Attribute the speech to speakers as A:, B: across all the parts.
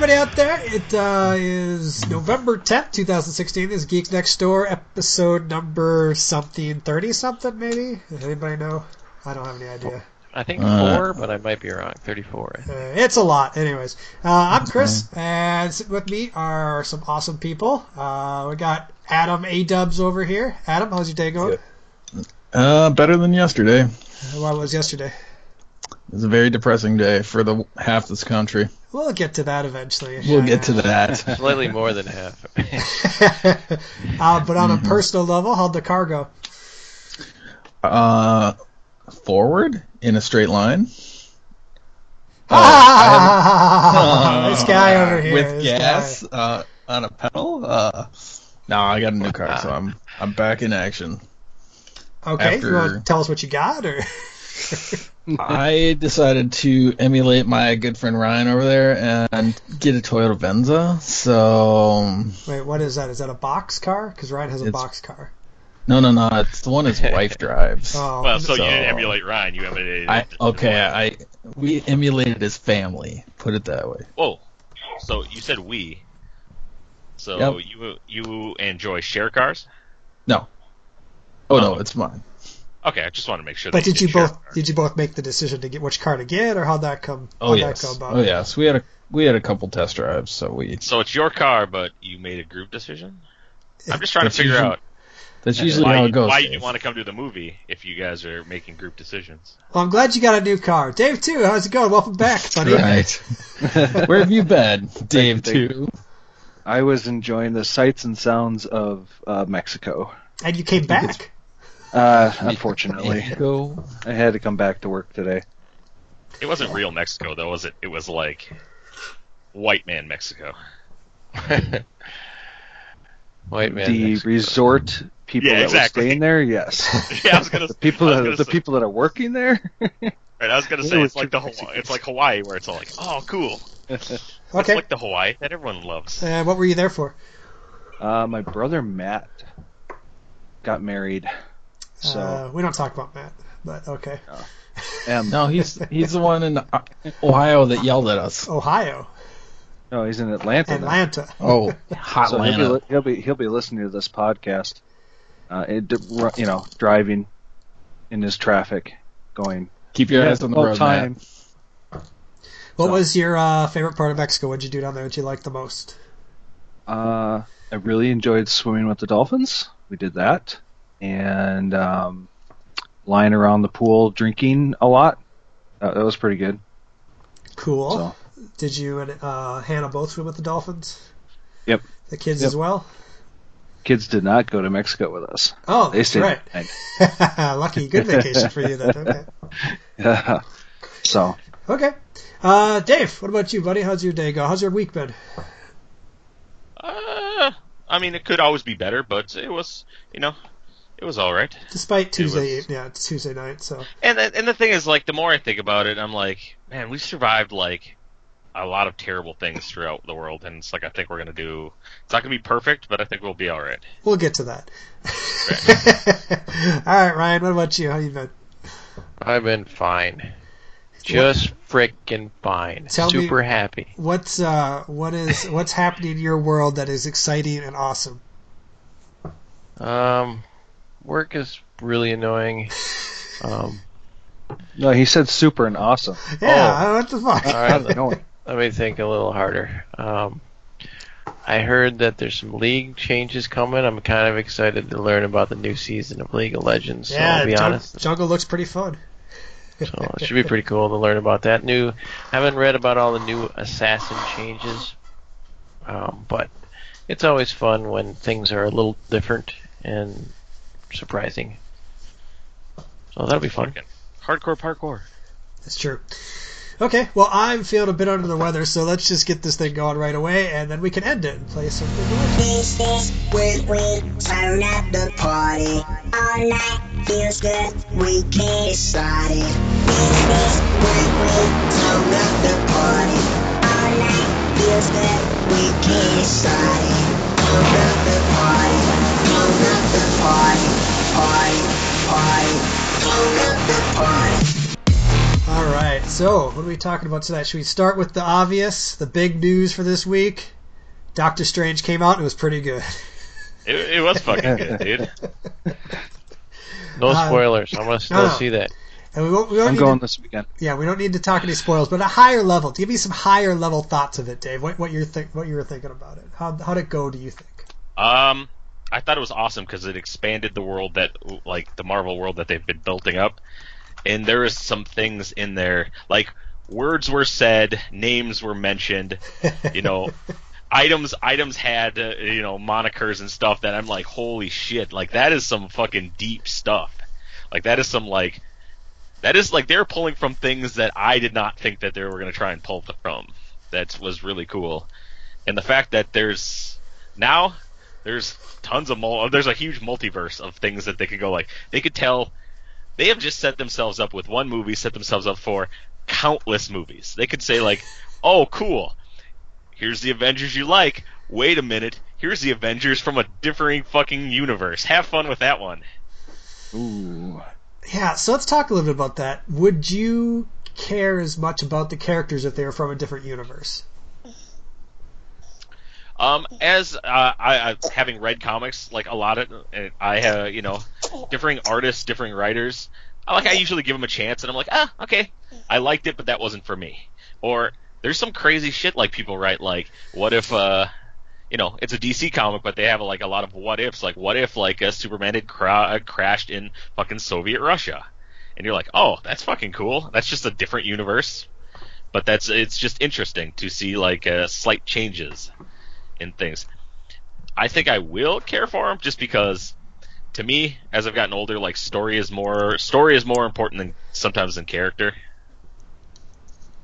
A: Hey, everybody out there! It uh, is November 10th, 2016. This is Geeks Next Door, episode number something, 30 something, maybe? Does anybody know? I don't have any idea.
B: I think
C: Uh,
B: four, but I might be wrong. Thirty-four.
A: Uh, it's a lot. Anyways, uh, I'm Chris, and sitting with me are some awesome people. Uh, we got Adam A Dubs over here. Adam, how's your day going?
C: Uh, better than yesterday.
A: What was yesterday?
C: It was a very depressing day for the half this country.
A: We'll get to that eventually.
C: We'll get to that.
B: Slightly more than half.
A: uh, but on a personal level, how'd the car go?
C: Uh, forward in a straight line.
A: Ah, this guy over here.
C: with gas uh, on a pedal. Uh, no, I got a new car, so I'm I'm back in action.
A: Okay,
C: after-
A: you want to tell us what you got, or
C: I decided to emulate my good friend Ryan over there and get a Toyota Venza. So um,
A: wait, what is that? Is that a box car? Because Ryan has a box car.
C: no, no, no. It's the one his wife drives.
A: Oh,
D: Well, so,
C: So-
D: you didn't emulate Ryan. You emulated.
C: I okay. I we emulated his family. Put it that way.
D: Whoa. So you said we. So
C: Yep.
D: you you enjoy share cars?
C: No. Oh no,
D: Oh.
C: it's mine.
D: Okay, I just want to make sure.
A: but
D: that
A: did you both
D: cars.
A: did you both make the decision to get which car to get, or how'd that come?
C: Oh yes.
A: that go about?
C: Oh yes. We had a we had a couple test drives, so we
D: So it's your car, but you made a group decision. I'm just trying to figure
C: usually-
D: out
C: that's usually
D: why,
C: how it goes.
D: why you want to come to the movie if you guys are making group decisions.
A: Well, I'm glad you got a new car, Dave. Too. How's it going? Welcome back, buddy.
C: Right. Where have you been, Dave? Too.
E: I was enjoying the sights and sounds of uh, Mexico.
A: And you came back.
E: Uh, unfortunately,
C: Go.
E: I had to come back to work today.
D: It wasn't real Mexico though, was it? It was like white man Mexico.
B: White man.
E: the
B: Mexico.
E: resort people
D: Yeah,
E: that
D: exactly.
E: were staying there, yes.
D: Yeah, I was gonna.
E: The people that
D: gonna
E: the
D: say-
E: people that are working there.
D: Right, I was gonna say it's like the Hawaii, it's like Hawaii where it's all like, oh, cool.
A: okay.
D: It's like the Hawaii that everyone loves.
A: And what were you there for?
E: uh, my brother Matt got married, so
A: Uh, we don't talk about Matt, but okay.
E: um,
C: No, he's he's the one in uh, Ohio that yelled at us.
A: Ohio,
E: no, he's in Atlanta. now.
A: Atlanta.
C: Oh, hot
E: So he'll be, he'll be he'll be listening to this podcast, uh, it, you know, driving in his traffic, going.
C: Keep your eyes on the road,
E: time.
C: Matt.
A: What
E: So-
A: was your uh, favorite part of Mexico? What'd you do down there that you liked the most?
E: Uh, I really enjoyed swimming with the dolphins. We did that, and um, lying around the pool drinking a lot. Uh, that was pretty good.
A: Cool.
E: So
A: Did you and uh, Hannah both swim with the dolphins?
E: Yep.
A: The kids
E: Yep.
A: as well.
E: kids did not go to Mexico with us.
A: Oh,
E: They
A: that's
E: stayed.
A: right.
E: behind.
A: Lucky, good vacation for you then. Okay.
E: so
A: Okay. Uh, Dave, what about you, buddy? How's your day go? How's your week been?
D: Uh, I mean, it could always be better, but it was, you know, it was all right.
A: Despite Tuesday,
D: was-
A: yeah, it's Tuesday night, so
D: And the, and the thing is, like, the more I think about it, I'm like, man, we survived like a lot of terrible things throughout the world, and it's like I think we're gonna do. It's not gonna be perfect, but I think we'll be all right.
A: we'll get to that. All right, Ryan, what about you? How you been?
B: I've been fine. Just frickin' fine.
A: Tell me-
B: Super happy.
A: What's uh, what is what's happening in your world that is exciting and awesome?
B: Um, work is really annoying. Um,
E: no, he said super and awesome.
A: Yeah, what the fuck?
B: all
E: How's it
B: right,
E: going?
B: let me think a little harder. Um, I heard that there's some league changes coming. I'm kind of excited to learn about the new season of League of Legends. So
A: yeah,
B: I'll be
A: Jung-
B: honest.
A: Jungle looks pretty fun.
B: So it should be pretty cool to learn about that new. I haven't read about all the new assassin changes, um, but it's always fun when things are a little different and surprising. So that'll be fun.
D: Fucking hardcore parkour.
A: That's true. Okay, well, I'm feeling a bit under the weather, so let's just get this thing going right away, and then we can end it and play some League.
F: This is when we turn up the party. All night feels good, we can get started. This is when we turn up the party. All night feels good, we can get started. Turn up the party,
A: All right. So, what are we talking about tonight? Should we start with the obvious, the big news for this week? Doctor Strange came out and it was pretty good.
D: It, it was fucking good, dude.
B: No
A: Uh,
B: spoilers. I'm gonna still
A: no.
B: see that.
A: And we won't, we don't
E: I'm going
A: to,
E: this weekend.
A: yeah, we don't need to talk any spoilers, but a higher level. Give me some higher level thoughts of it, Dave. What, what you're think, what you were thinking about it? How how'd it go? Do you think?
D: Um, I thought it was awesome because it expanded the world that, like, the Marvel world that they've been building up, and there is some things in there, like words were said, names were mentioned, you know, items items had uh, you know monikers and stuff that I'm like, holy shit, like that is some fucking deep stuff, like that is some like. That is like they're pulling from things that I did not think that they were going to try and pull from. That was really cool, and the fact that there's now there's tons of mul- there's a huge multiverse of things that they could go like they could tell they have just set themselves up with one movie set themselves up for countless movies they could say like oh cool here's the avengers you like wait a minute here's the avengers from a differing fucking universe have fun with that one
E: Ooh.
A: Yeah, so let's talk a little bit about that. Would you care as much about the characters if they were from a different universe?
D: Um, as uh, I, I having read comics, like a lot of, I have you know, differing artists, differing writers. I like I usually give them a chance, and I'm like, ah, okay, I liked it, but that wasn't for me. Or there's some crazy shit like people write, like, what if, uh, you know, it's a DC comic, but they have like a lot of what ifs, like what if like a Superman had cra- uh, crashed in fucking Soviet Russia, and you're like, oh, that's fucking cool. That's just a different universe, but that's it's just interesting to see like uh, slight changes in things. I think I will care for them just because, to me, as I've gotten older, like story is more story is more important than sometimes than character.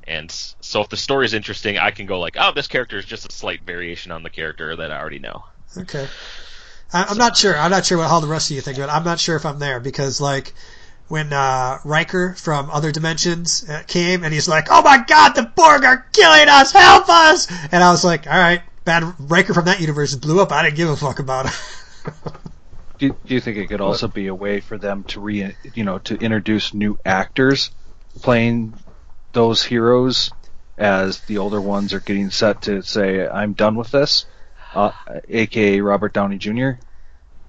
D: And so if the story is interesting, I can go like, oh, this character is just a slight variation on the character that I already know.
A: Okay. I, I'm not sure. I'm not sure what how the rest of you think, but I'm not sure if I'm there because like when uh, Riker from Other Dimensions uh, came and he's like, "Oh my God, the Borg are killing us! Help us!" And I was like, "All right, bad Riker from that universe blew up. I didn't give a fuck about it."
E: Do, do you think it could also be a way for them to re, you know, to introduce new actors playing those heroes as the older ones are getting set to say, "I'm done with this," uh, aka Robert Downey Jr.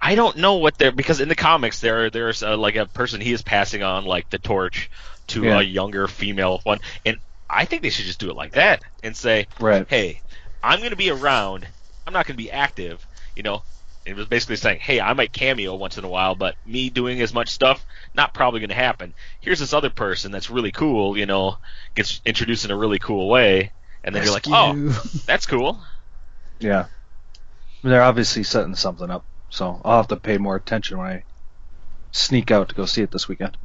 D: I don't know what they're because in the comics there there's uh, like a person he is passing on like the torch to
E: Yeah.
D: a younger female one, and I think they should just do it like that and say,
E: Right.
D: hey, I'm going to be around. I'm not going to be active. You know, it was basically saying, hey, I might cameo once in a while, but me doing as much stuff, not probably going to happen. Here's this other person that's really cool. You know, gets introduced in a really cool way, and then you're like, oh, that's cool.
E: Yeah. They're obviously setting something up, so I'll have to pay more attention when I sneak out to go see it this weekend.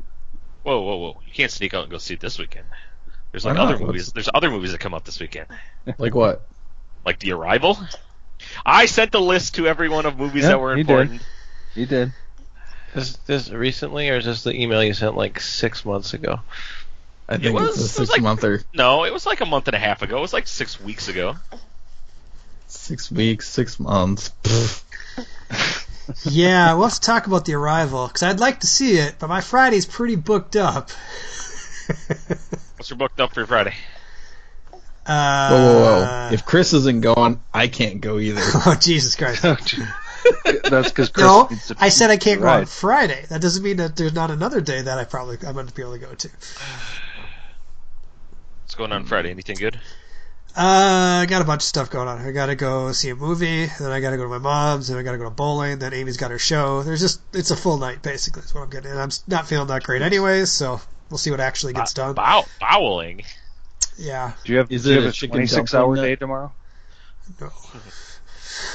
D: Whoa, whoa, whoa! You can't sneak out and go see it this weekend. There's like other movies. There's other movies that come out this weekend,
C: Like what?
D: Like The Arrival. I sent the list to everyone of movies
E: Yeah,
D: that were important.
E: you did.
D: important.
E: You did.
B: Is this recently, or is this the email you sent like six months ago?
C: I think
D: was-
C: it's
D: it
C: a
D: was
C: six
D: like-
C: monther.
D: No, it was like a month and a half ago. It was like six weeks ago.
C: Six weeks, six months. Pfft.
A: yeah, well, let's talk about the arrival because I'd like to see it, but my Friday's pretty booked up.
D: What's your booked up for Friday?
A: Uh,
C: Whoa, whoa, whoa. If Chris isn't going, I can't go either.
A: oh Jesus Christ!
E: That's because Chris
A: no,
E: needs to
A: I said I can't go on Friday. That doesn't mean that there's not another day that I probably I'm going to be able to go to.
D: What's going on Friday? Anything good?
A: Uh, I got a bunch of stuff going on. I got to go see a movie, then I got to go to my mom's, then I got to go to bowling, then Amy's got her show. There's just it's a full night basically. Is what I'm getting. And I'm not feeling that great anyways, so we'll see what actually gets done.
D: Bow- bowling.
A: Yeah.
E: Do you have,
C: Is
E: do you
C: it
E: have
C: a
E: a
C: chicken
E: 26 hour
C: dumpling
E: day tomorrow?
A: No.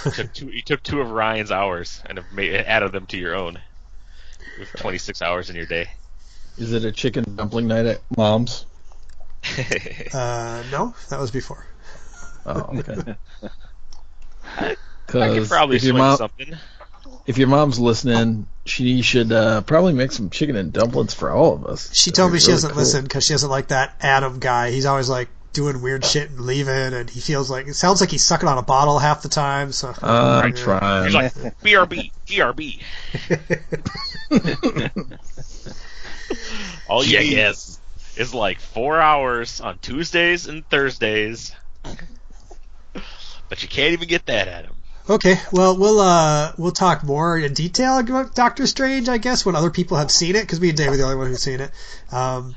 D: You took two. You took two of Ryan's hours and have made, added them to your own. With 26 hours in your day.
C: Is it a chicken dumpling night at mom's?
A: Uh, no, that was before.
C: Oh, okay.
D: I could probably swing
C: mom,
D: something.
C: If your mom's listening, she should uh, probably make some chicken and dumplings for all of us.
A: She
C: That'd
A: told
C: be
A: me she doesn't
C: cool.
A: listen because she doesn't like that Adam guy. He's always like doing weird shit and leaving, and he feels like it sounds like he's sucking on a bottle half the time. So
C: I'm
A: Yeah.
C: trying.
D: He's like, BRB, BRB. All you
B: Yeah,
D: need,
B: yes.
D: is like four hours on Tuesdays and Thursdays. But you can't even get that at him.
A: Okay, well we'll uh we'll talk more in detail about Doctor Strange, I guess, when other people have seen it, because me and Dave are the only one who's seen it. Um,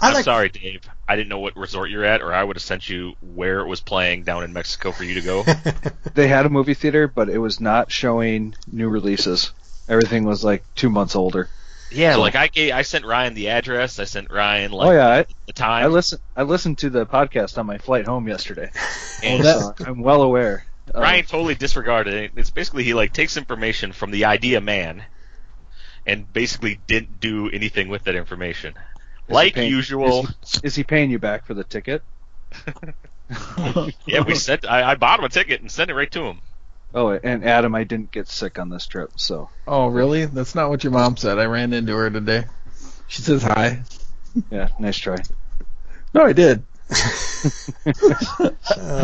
A: I
D: I'm
A: like-
D: sorry, Dave. I didn't know what resort you're at, or I would have sent you where it was playing down in Mexico for you to go.
E: They had a movie theater, but it was not showing new releases. Everything was like two months older.
D: yeah,
E: So-
D: like I gave, I sent Ryan the address. I sent Ryan like
E: oh yeah, I,
D: the time.
E: I listen. I listened to the podcast on my flight home yesterday.
D: and
E: So I'm well aware. Of-
D: Ryan totally disregarded it. It's basically he like takes information from the idea man, and basically didn't do anything with that information.
E: Is
D: Like
E: paying-
D: usual,
E: Is he, is he paying you back for the ticket?
D: yeah, we sent. I, I bought him a ticket and sent it right to him.
E: Oh, and Adam, I didn't get sick on this trip, so
C: Oh, really? That's not what your mom said. I ran into her today. She says hi.
E: yeah, nice try.
C: No, I did. I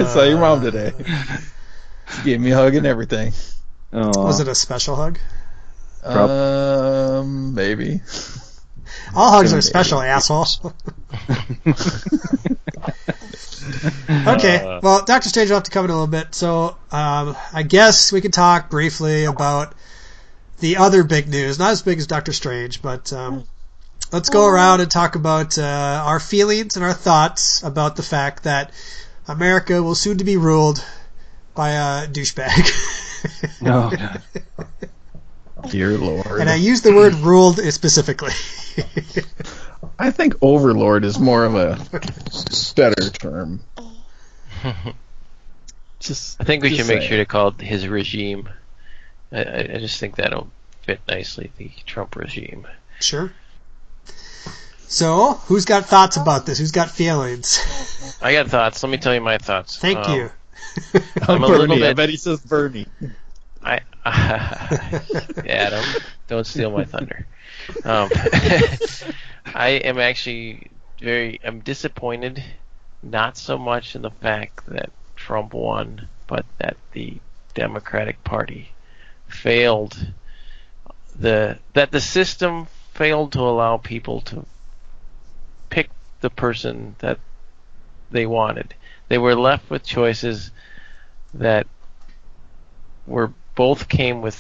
C: saw your mom today. She gave me a hug and everything.
E: Oh,
A: Was it a special hug?
E: Prob-
C: Um, maybe.
A: All hugs are special, asshole. okay,
D: Uh,
A: well, Doctor Strange will have to come in a little bit, so um, I guess we can talk briefly about the other big news. Not as big as Doctor Strange, but um, let's go around and talk about uh, our feelings and our thoughts about the fact that America will soon to be ruled by a douchebag.
E: no, God.
C: Dear Lord.
A: and I use the word ruled specifically.
C: I think Overlord is more of a better term. Just.
B: I think we
C: just
B: should make
C: saying.
B: sure to call it his regime. I, I I just think that'll fit nicely, the Trump regime.
A: Sure. So, who's got thoughts about this? Who's got feelings?
B: I got thoughts. Let me tell you my thoughts.
A: Thank
B: Um,
A: you.
B: I'm a little
C: Bernie. I
B: bit-
C: bet he says Bernie.
B: I, Adam, don't steal my thunder. Um, I am actually very. I'm disappointed, not so much in the fact that Trump won, but that the Democratic Party failed. The that the system failed to allow people to pick the person that they wanted. They were left with choices that were both came with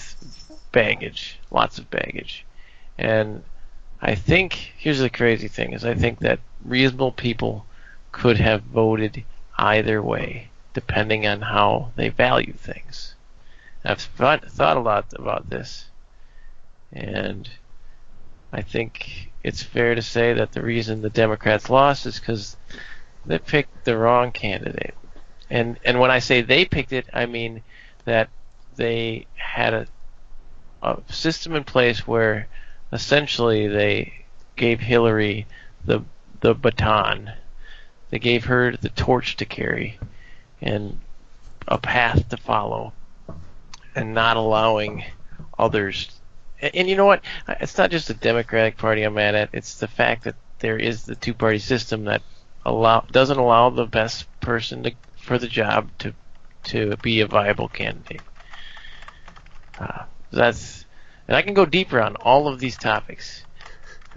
B: baggage, lots of baggage. And I think here's the crazy thing is I think that reasonable people could have voted either way depending on how they value things. I've thought, thought a lot about this and I think it's fair to say that the reason the Democrats lost is because they picked the wrong candidate. And and when I say they picked it, I mean that they had a, a system in place where essentially they gave Hillary the the baton. They gave her the torch to carry and a path to follow and not allowing others and, and you know what? It's not just the Democratic Party I'm mad at. It's the fact that there is the two-party system that allow doesn't allow the best person to, for the job to to be a viable candidate. Uh, that's and I can go deeper on all of these topics,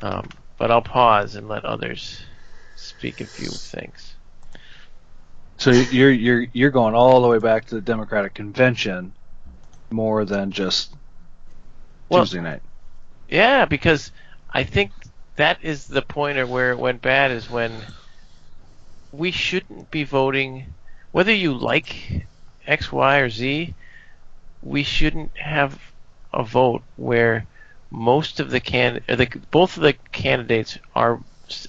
B: um, but I'll pause and let others speak a few things.
E: So you're you're you're going all the way back to the Democratic convention, more than just
B: Well-
E: Tuesday night.
B: Yeah, because I think that is the point of where it went bad is when we shouldn't be voting whether you like X, Y, or Z. We shouldn't have a vote where most of the can the both of the candidates are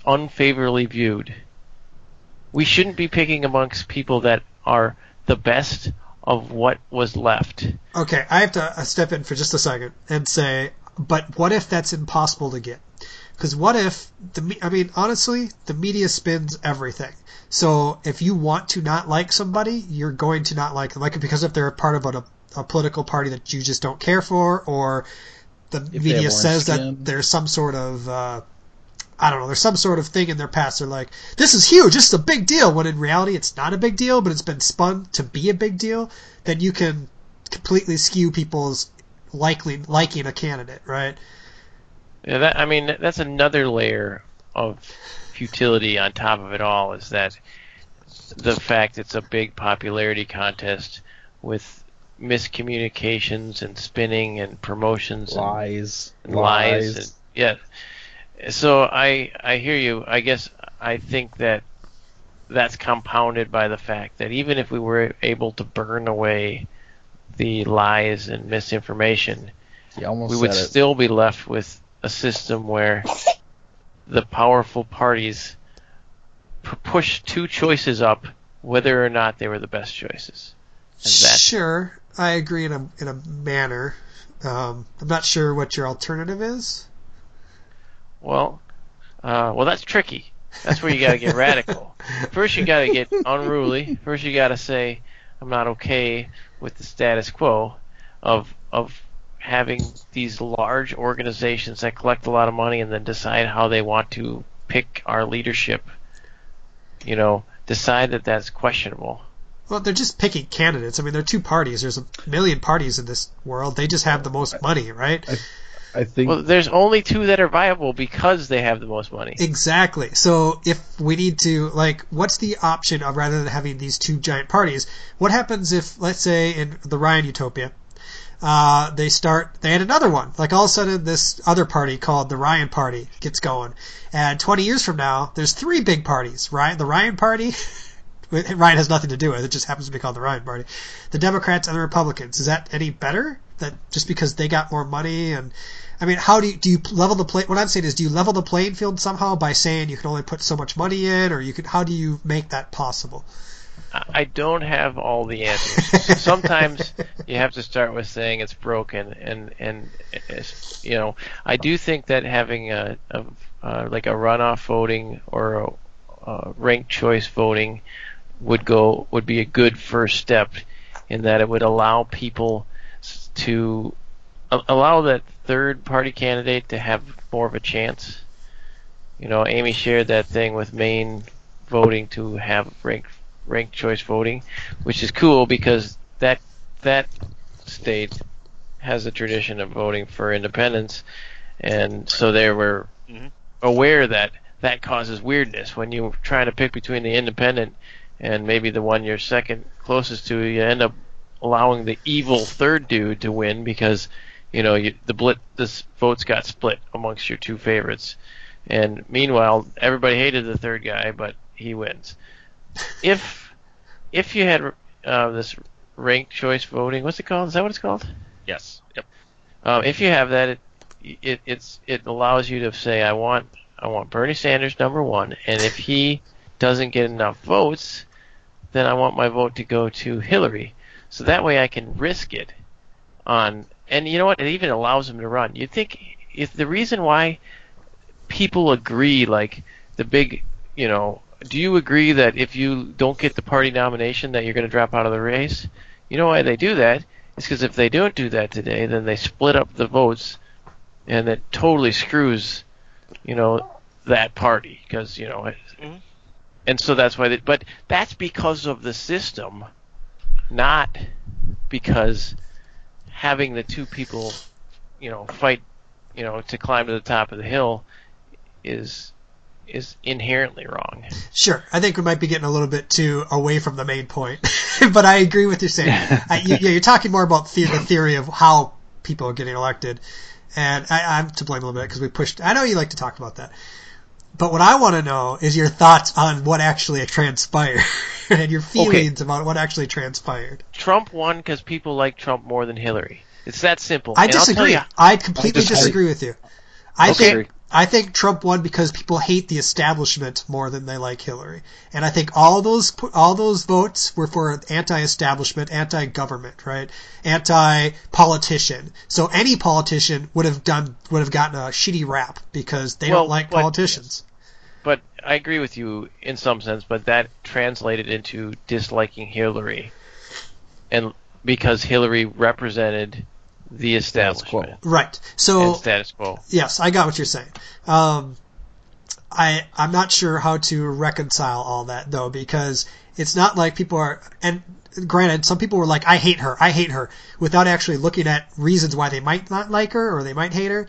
B: unfavorably viewed. We shouldn't be picking amongst people that are the best of what was left.
A: Okay, I have to uh, step in for just a second and say, but what if that's impossible to get? Because what if the I mean, honestly, the media spins everything. So if you want to not like somebody, you're going to not like them, like because if they're a part of a, a political party that you just don't care for, or the
C: they
A: media says
C: skin.
A: that there's some sort of uh, I don't know, there's some sort of thing in their past. They're like, this is huge, this is a big deal. When in reality, it's not a big deal, but it's been spun to be a big deal. Then you can completely skew people's likely liking a candidate, right?
B: Yeah, that I mean that's another layer of futility on top of it all is that the fact it's a big popularity contest with miscommunications and spinning and promotions
C: Lies.
B: and lies. And, yeah. So I I hear you. I guess I think that that's compounded by the fact that even if we were able to burn away the lies and misinformation, we would
C: it.
B: still be left with a system where the powerful parties p- push two choices up, whether or not they were the best choices.
A: Sure, I agree in a in a manner. Um, I'm not sure what your alternative is.
B: Well, uh, well, that's tricky. That's where you got to get radical. First, you got to get unruly. First, you got to say, "I'm not okay with the status quo of of having these large organizations that collect a lot of money and then decide how they want to pick our leadership." You know, decide that that's questionable.
A: Well, they're just picking candidates. I mean, there are two parties. There's a million parties in this world. They just have the most money, right?
C: I think
B: Well, there's only two that are viable because they have the most money.
A: Exactly. So if we need to, like, what's the option of rather than having these two giant parties? What happens if, let's say, in the Ryan Utopia, uh, they start, they add another one. Like all of a sudden, this other party called the Ryan Party gets going, and 20 years from now, there's three big parties. Ryan, the Ryan Party. Ryan has nothing to do with it. It just happens to be called the Ryan Party. The Democrats and the Republicans. Is that any better? That just because they got more money and I mean, how do you do you level the play? What I'm saying is, do you level the playing field somehow by saying you can only put so much money in, or you could? How do you make that possible?
B: I don't have all the answers. Sometimes you have to start with saying it's broken, and and you know I do think that having a, a uh, like a runoff voting or a, a ranked choice voting would go would be a good first step in that it would allow people to allow that third party candidate to have more of a chance. You know, Amy shared that thing with Maine voting to have ranked ranked choice voting, which is cool because that that state has a tradition of voting for independence, and so they were
D: Mhm.
B: aware that that causes weirdness when you try to pick between the independent and maybe the one you're second closest to. You end up allowing the evil third dude to win because you know you, the blit this votes got split amongst your two favorites, and meanwhile everybody hated the third guy, but he wins if if you had uh, this ranked choice voting, what's it called? Is that what it's called?
D: Yes. Yep.
B: Um, if you have that, it, it it's it allows you to say, I want I want Bernie Sanders number one, and if he doesn't get enough votes, then I want my vote to go to Hillary. So that way I can risk it on, and you know what? It even allows him to run. You think if the reason why people agree, like the big, you know, do you agree that if you don't get the party nomination that you're going to drop out of the race? You know why they do that? It's because if they don't do that today, then they split up the votes, and it totally screws, you know, that party because you know,
D: Mhm.
B: and so that's why. They, but that's because of the system, not because having the two people, you know, fight, you know, to climb to the top of the hill is is inherently wrong.
A: Sure, I think we might be getting a little bit too away from the main point, but I agree with you saying. I, you, yeah, you're talking more about the, the theory of how people are getting elected, and I, I'm to blame a little bit because we pushed. I know you like to talk about that, but what I want to know is your thoughts on what actually transpired and your feelings about what actually transpired.
B: Trump won because people like Trump more than Hillary. It's that simple.
A: I
B: And
A: disagree.
B: you-
A: I completely
E: I dis-
A: disagree with you. I
B: Okay.
A: think I think Trump won because people hate the establishment more than they like Hillary, and I think all those all those votes were for anti-establishment, anti-government, right? Anti-politician. So any politician would have done would have gotten a shitty rap because they
B: Well,
A: don't like
B: but-
A: politicians.
B: but I agree with you in some sense, but that translated into disliking Hillary, and because Hillary represented the
C: Status quo.
B: establishment
A: Right. So
B: and status quo.
A: Yes, I got what you're saying. Um, I I'm not sure how to reconcile all that though because it's not like people are and granted some people were like I hate her I hate her without actually looking at reasons why they might not like her or they might hate her.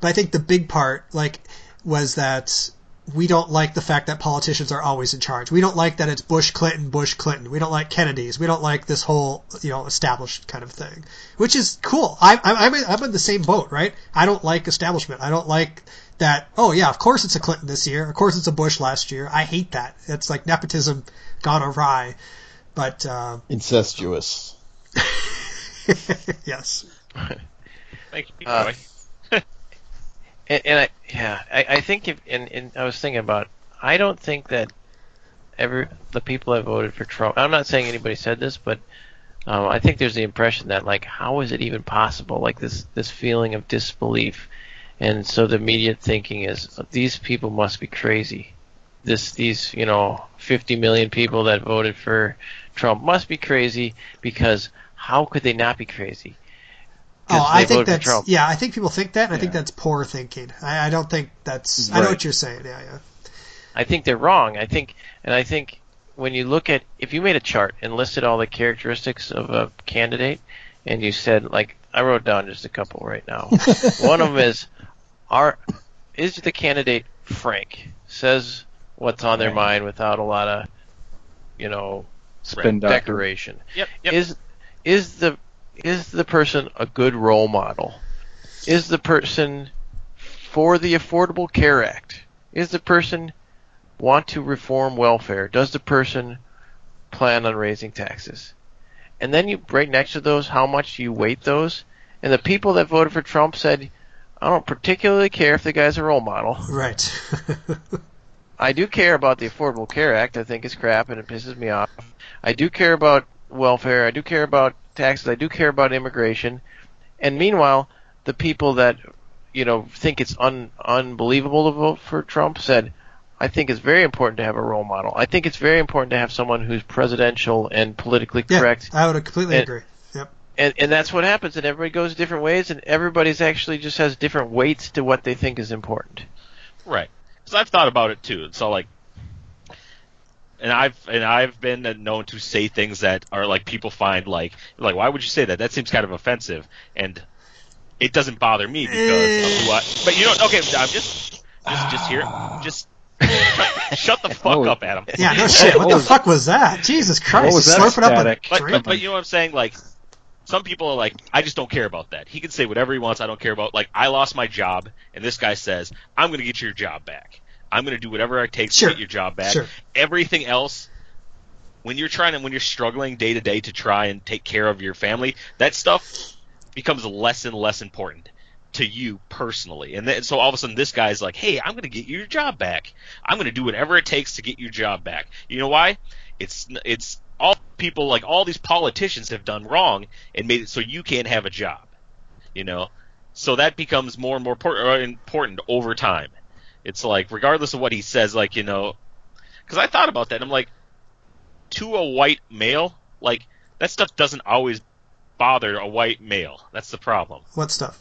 A: But I think the big part like was that we don't like the fact that politicians are always in charge. We don't like that it's Bush Clinton, Bush Clinton. We don't like Kennedy's. We don't like this whole you know established kind of thing, which is cool. I, I, I'm in, I'm in the same boat, right? I don't like establishment. I don't like that. Oh yeah, of course it's a Clinton this year. Of course it's a Bush last year. I hate that. It's like nepotism gone awry. But uh,
G: Incestuous.
A: yes,
D: Thank you,
B: Uh,
D: Roy.
B: And, and I, yeah, I, I think if, and, and I was thinking about, I don't think that every the people that voted for Trump. I'm not saying anybody said this, but um, I think there's the impression that like, how is it even possible? Like this this feeling of disbelief, and so the immediate thinking is these people must be crazy. This these you know 50 million people that voted for Trump must be crazy because how could they not be crazy? 'Cause
A: Oh, I think that's
B: Trump.
A: yeah. I think people think that, and I think that's poor thinking. I, I don't think that's. I know what you're saying. Yeah, yeah.
B: I think they're wrong. I think, and I think when you look at, if you made a chart and listed all the characteristics of a candidate, and you said, like, I wrote down just a couple right now. One of them is, are is the candidate frank? Says what's on their mind without a lot of, you know,
E: Spin
B: decoration.
D: Yep, yep.
B: Is is the is the person a good role model? Is the person for the Affordable Care Act? Is the person want to reform welfare? Does the person plan on raising taxes? And then you right next to those how much you weight those. And the people that voted for Trump said, I don't particularly care if the guy's a role model.
A: Right.
B: I do care about the Affordable Care Act. I think it's crap and it pisses me off. I do care about welfare. I do care about taxes. I do care about immigration. And meanwhile, the people that you know think it's un- unbelievable to vote for Trump said, I think it's very important to have a role model. I think it's very important to have someone who's presidential and politically correct.
A: yeah,
B: correct.
A: I would completely
B: And-
A: agree. Yep.
B: And and that's what happens. And everybody goes different ways, and everybody's actually just has different weights to what they think is important.
D: Right. Because I've thought about it too. So like, and I've and I've been known to say things that are like people find like like why would you say that? That seems kind of offensive, and it doesn't bother me because of who I. But you know, okay, I'm just just just here, just shut, shut the fuck
E: Oh.
D: up, Adam.
A: Yeah. No shit. What
E: What
A: the
E: was-
A: fuck was that? Jesus Christ!
E: What was
A: he's
E: that
A: slurping up a
E: static?
D: But, but, but you know what I'm saying? Like, some people are like, I just don't care about that. He can say whatever he wants. I don't care about. Like, I lost my job, and this guy says, I'm going to get your job back. I'm going to do whatever it takes
A: Sure.
D: to get your job back.
A: Sure.
D: Everything else, when you're trying to, when you're struggling day to day to try and take care of your family, that stuff becomes less and less important to you personally. And then, so all of a sudden, this guy's like, "Hey, I'm going to get your job back. I'm going to do whatever it takes to get your job back." You know why? It's it's all people like all these politicians have done wrong and made it so you can't have a job. You know, so that becomes more and more uh, important over time. It's like regardless of what he says, like you know, because I thought about that. And I'm like, to a white male, like that stuff doesn't always bother a white male. That's the problem.
A: what stuff?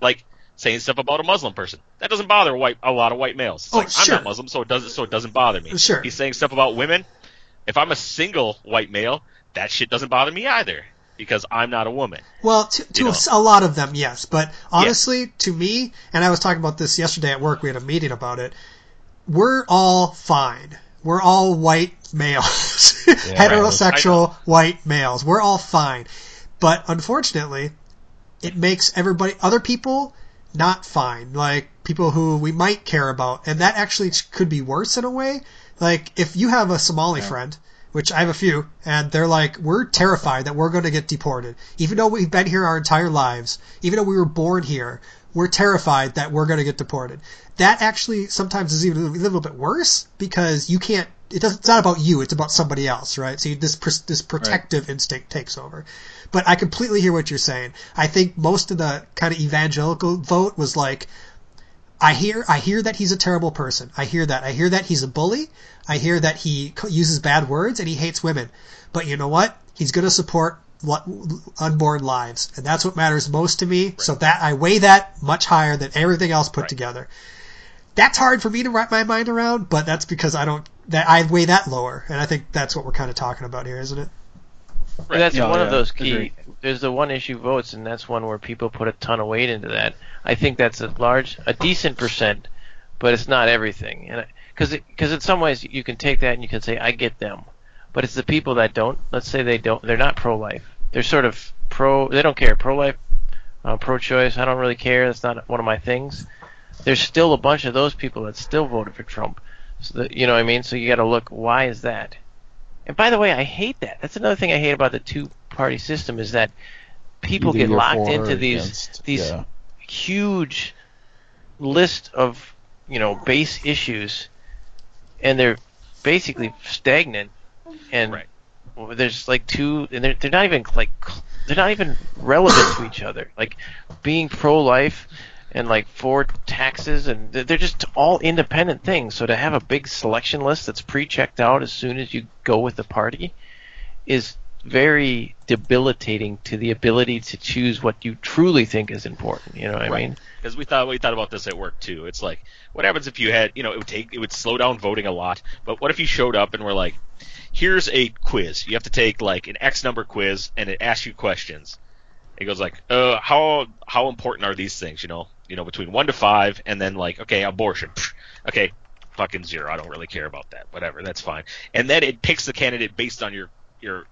D: Like saying stuff about a Muslim person. That doesn't bother a white a lot of white males. It's
A: Oh,
D: like
A: sure.
D: I'm not Muslim, so it doesn't so it doesn't bother me.
A: Sure.
D: He's saying stuff about women. If I'm a single white male, that shit doesn't bother me either because I'm not a woman.
A: Well, to, to a, a lot of them, yes. But honestly, to me, and I was talking about this yesterday at work. We had a meeting about it. We're all fine. We're all white males, heterosexual white males. We're all fine. But unfortunately, it makes everybody, other people, not fine. Like people who we might care about, and that actually could be worse in a way. Like if you have a Somali friend, which I have a few, and they're like, we're terrified that we're going to get deported, even though we've been here our entire lives, even though we were born here, we're terrified that we're going to get deported. That actually sometimes is even a little bit worse because you can't. It doesn't. It's not about you. It's about somebody else, right? So you, this this protective instinct takes over. But I completely hear what you're saying. I think most of the kind of evangelical vote was like, I hear I hear that he's a terrible person. I hear that. I hear that he's a bully. I hear that he uses bad words and he hates women. But you know what? He's going to support unborn lives, and that's what matters most to me. So that I weigh that much higher than everything else put
D: Right.
A: together. That's hard for me to wrap my mind around, but that's because I don't that I weigh that lower, and I think that's what we're kind of talking about here, isn't it?
B: But that's
E: Yeah,
B: one of those key.
E: agree.
B: There's the one issue votes, and that's one where people put a ton of weight into that. I think that's a large, a decent percent but it's not everything. And because because in some ways you can take that and you can say I get them, but it's the people that don't. Let's say they don't. They're not pro-life. They're sort of pro. They don't care. Pro-life, uh, pro-choice. I don't really care. That's not one of my things. There's still a bunch of those people that still voted for Trump. So that, you know what I mean? So you got to look. Why is that? And by the way, I hate that. That's another thing I hate about the two-party system is that people
C: Either
B: get locked into these
C: against,
B: these
C: yeah.
B: huge list of you know base issues, and they're basically stagnant. And
D: Right.
B: there's like two, and they're they're not even like they're not even relevant to each other. Like being pro-life and like for taxes, and they're they're just all independent things. So to have a big selection list that's pre-checked out as soon as you go with the party is very debilitating to the ability to choose what you truly think is important. You know what I mean?
D: Because we thought we thought about this at work too. It's like, what happens if you had, you know, it would take, it would slow down voting a lot. But what if you showed up and were like, here's a quiz. You have to take like an X number quiz, and it asks you questions. It goes like, uh, how how important are these things? You know, you know, between one to five, and then like, okay, abortion. Pfft. Okay, fucking zero. I don't really care about that. Whatever, that's fine. And then it picks the candidate based on your your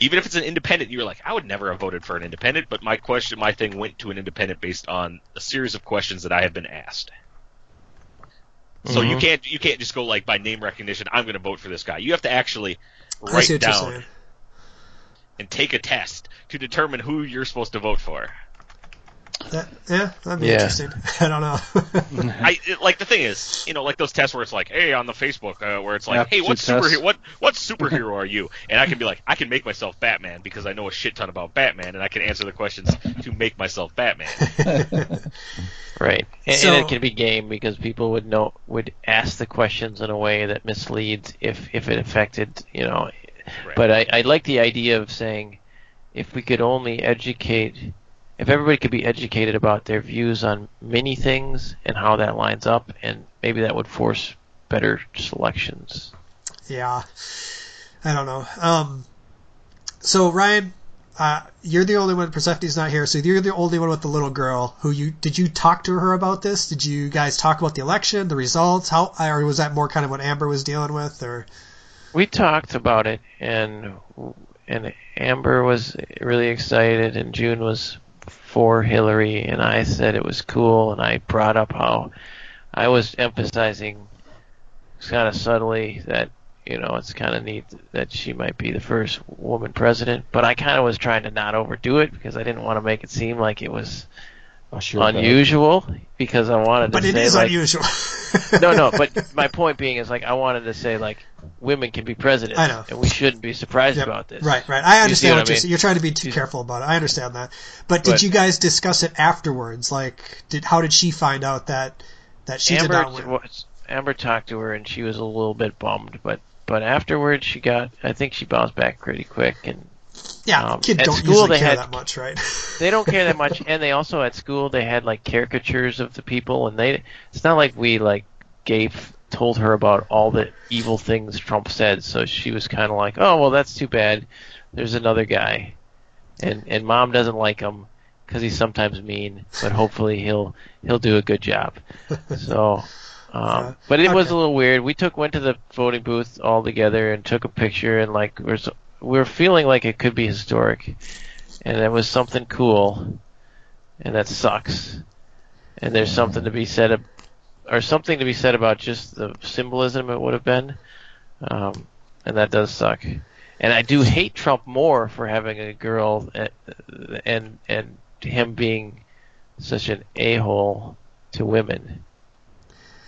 D: even if it's an independent, you're like, I would never have voted for an independent, but my question, my thing went to an independent based on a series of questions that I have been asked. So you
B: Mhm.
D: can't you can't just go like by name recognition. I'm going to vote for this guy. You have to actually write down and take a test to determine who you're supposed to vote for.
A: That, yeah, that'd be
B: Yeah.
A: interesting. I don't know.
D: I it- like the thing is, you know, like those tests where it's like, hey, on the Facebook, uh, where it's like, hey, what superhero, what what superhero are you? And I can be like, I can make myself Batman because I know a shit ton about Batman, and I can answer the questions to make myself Batman.
B: Right. And,
A: So-
B: and it can be game because people would know would ask the questions in a way that misleads if if it affected you know.
D: Right.
B: But I I like the idea of saying if we could only educate if everybody could be educated about their views on many things and how that lines up and maybe that would force better selections.
A: yeah, I don't know. Um, so Ryan, uh, you're the only one. Persephone's not here, so you're the only one with the little girl. Who you did you talk to her about this? Did you guys talk about the election, the results? How or was that more kind of what Amber was dealing with? Or
B: We talked about it, and and Amber was really excited, and June was for Hillary, and I said it was cool, and I brought up how I was emphasizing kind of subtly that you know it's kind of neat that she might be the first woman president, but I kind of was trying to not overdo it because I didn't want to make it seem like it was
C: sure, but-
B: unusual because I wanted
A: but
B: to
A: it
B: say
A: is
B: like
A: unusual.
B: no, no. But my point being is like I wanted to say like women can be presidents,
A: I know.
B: and we shouldn't be surprised
A: Yep.
B: about this.
A: Right, right. I
B: see
A: understand
B: what
A: what,
B: I
A: you're
B: mean?
A: saying. You're trying to be too
B: You-
A: careful about it. I understand that. But did
B: But-
A: you guys discuss it afterwards? Like, did how did she find out that that she
B: Amber
A: did not win?
B: was, Amber talked to her and she was a little bit bummed, but but afterwards she got I think she bounced back pretty quick and
A: Yeah,
B: um,
A: kids
B: at
A: don't
B: school
A: usually
B: they
A: care
B: had-
A: that much, right?
B: they don't care that much and they also at school they had like caricatures of the people and they it's not like we like gave told her about all the evil things Trump said so she was kind of like oh well that's too bad. There's another guy. And and mom doesn't like him because he's sometimes mean but hopefully he'll he'll do a good job. So um,
A: Yeah.
B: but it was a little weird. We took went to the voting booth all together and took a picture and like we're s- we're feeling like it could be historic and it was something cool and that sucks. And there's something to be said, or something to be said about just the symbolism it would have been, um, and that does suck. And I do hate Trump more for having a girl uh, and and him being such an a hole to women.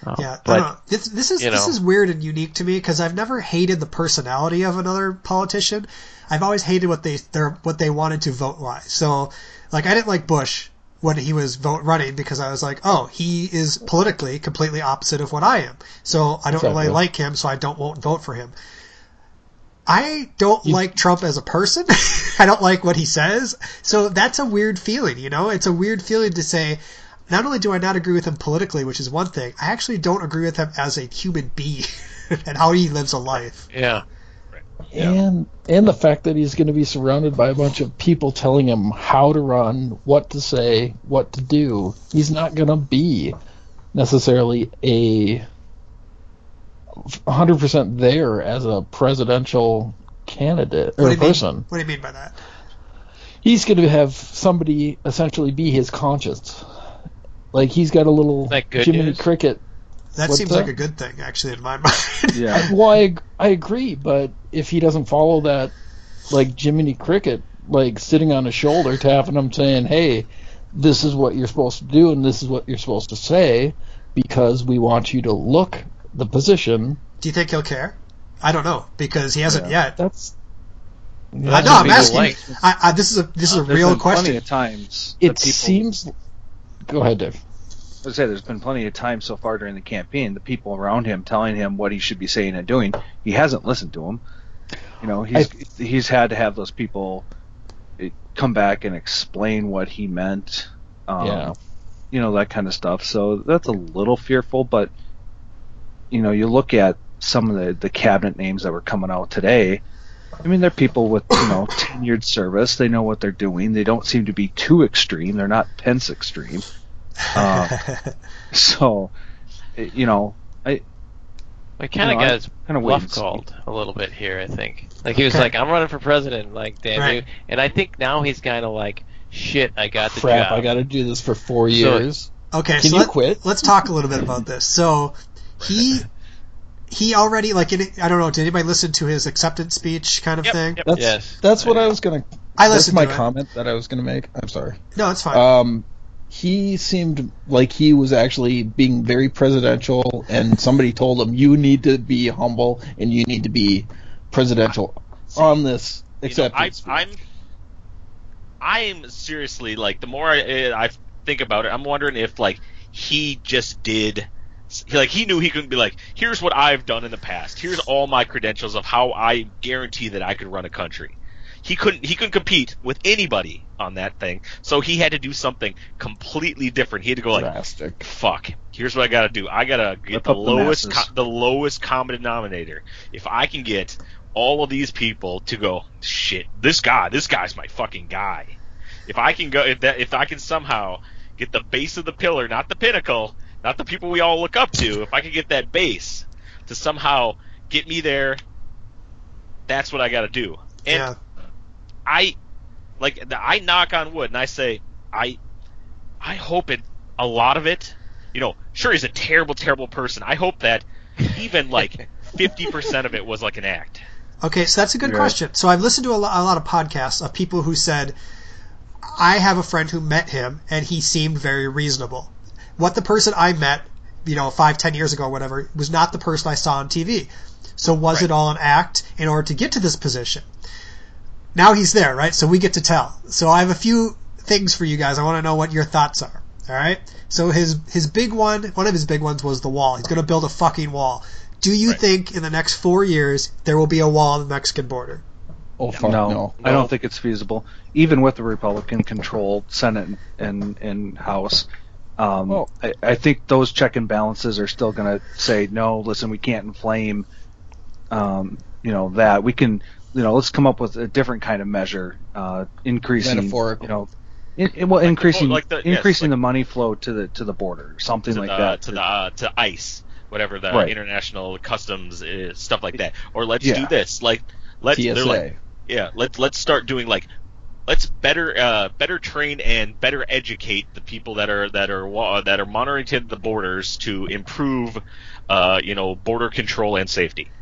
B: Um,
A: Yeah,
B: but
A: know. This, this is
B: you
A: this
B: know.
A: is weird and unique to me because I've never hated the personality of another politician. I've always hated what they their what they wanted to vote wise. So, like, I didn't like Bush when he was vote running because I was like, oh, he is politically completely opposite of what I am. So I don't really like him. So I don't won't vote for him. I don't
C: You-
A: like Trump as a person. I don't like what he says. So that's a weird feeling, you know? It's a weird feeling to say, not only do I not agree with him politically, which is one thing, I actually don't agree with him as a human being and how he lives a life.
B: yeah,
C: And and the fact that he's going to be surrounded by a bunch of people telling him how to run, what to say, what to do. He's not going to be necessarily a 100% there as a presidential candidate or
A: do you mean?
C: person.
A: What do you mean by that?
C: He's going to have somebody essentially be his conscience. Like he's got a little
B: that
C: Jiminy
B: news?
C: Cricket.
A: That seems
C: that?
A: like a good thing, actually, in my mind.
E: Yeah.
C: Well, I, I agree, but if he doesn't follow that, like Jiminy Cricket, like sitting on his shoulder, tapping him, saying, "Hey, this is what you're supposed to do, and this is what you're supposed to say, because we want you to look the position."
A: do you think he'll care? I don't know because he hasn't yet.
C: That's
A: I
B: That's
A: know. I'm asking. I, I, this is a this is a
E: There's
A: real
E: been
A: question.
E: Plenty of times.
C: it
E: people,
C: seems. Go ahead, Dave.
E: I say there's been plenty of time so far during the campaign, the people around him telling him what he should be saying and doing. He hasn't listened to them. You know, he's he's had to have those people eh, come back and explain what he meant. Um,
C: Yeah.
E: You know that kind of stuff. So that's a little fearful, but you know, you look at some of the the cabinet names that were coming out today. I mean, they're people with you know tenured service. They know what they're doing. They don't seem to be too extreme. They're not Pence extreme. Uh, so, you know, I
B: We kind of
E: No, I
B: got his
E: kinda wait
B: bluff called a little bit here, I think. Like he was
A: Okay.
B: like, "I'm running for president," like damn
A: Right.
B: you. And I think now he's kind of like, "Shit, I got the
C: Crap!
B: job."
C: I got to do this for four
B: So-
C: years.
A: Okay,
C: Can
A: so
C: you
A: let,
C: quit?
A: Let's talk a little bit about this. So he he already like in, I don't know. Did anybody listen to his acceptance speech kind of
D: Yep,
A: thing?
D: yep.
C: That's
B: Yes.
C: that's what I was gonna.
A: I
C: That's my
A: to it.
C: comment that I was gonna make. I'm sorry.
A: No, it's fine.
C: Um, he seemed like he was actually being very presidential, and somebody told him, "You need to be humble and you need to be presidential on this
D: You know, I,
C: acceptance."
D: I'm, I'm seriously like the more I, I think about it, I'm wondering if like he just did, like he knew he couldn't be like, here's what I've done in the past, here's all my credentials of how I guarantee that I could run a country. He couldn't he couldn't compete with anybody on that thing, so he had to do something completely different. He had to go like,
C: drastic.
D: fuck. Here's what I gotta do. I gotta get
E: Rip
D: the
E: up the
D: lowest, co- the lowest common denominator. If I can get all of these people to go, shit, this guy, this guy's my fucking guy. If I can go, if that, if I can somehow get the base of the pillar, not the pinnacle, not the people we all look up to, if I can get that base to somehow get me there, that's what I gotta do. And
A: yeah.
D: I like the- I knock on wood and I say I I hope it a lot of it you know sure he's a terrible terrible person I hope that even like 50% of it was like an act
A: Okay, so that's a good
E: Right.
A: question. So I've listened to a, lo- a lot of podcasts of people who said, I have a friend who met him and he seemed very reasonable. What the person I met, you know, five, ten years ago or whatever, was not the person I saw on TV. So was
D: Right.
A: it all an act in order to get to this position? Now he's there, right? So we get to tell. So I have a few things for you guys. I want to know what your thoughts are. All right. So his his big one, one of his big ones was the wall. He's going to build a fucking wall. Do you
D: Right.
A: think in the next four years there will be a wall on the Mexican border?
C: Oh fuck
E: no,
C: no!
E: I don't think it's feasible. Even with the Republican-controlled Senate and and, and House, um,
C: Well-
E: I, I think those check and balances are still going to say no. Listen, we can't inflame, um, you know that we can. You know, let's come up with a different kind of measure, uh, increasing.
C: Metaphorical.
E: You know, in, in- well, increasing
D: like the- yes,
E: increasing
D: like-
E: the money flow to the to the border, something
D: to
E: like
D: the
E: that.
D: to the uh, to ICE whatever the
E: Right.
D: international customs is stuff like that or let's
E: Yeah.
D: do this like let's
C: TSA.
D: they're like yeah let let's start doing like let's better uh, better train and better educate the people that are that are wa- that are monitoring the borders to improve uh, you know border control and safety.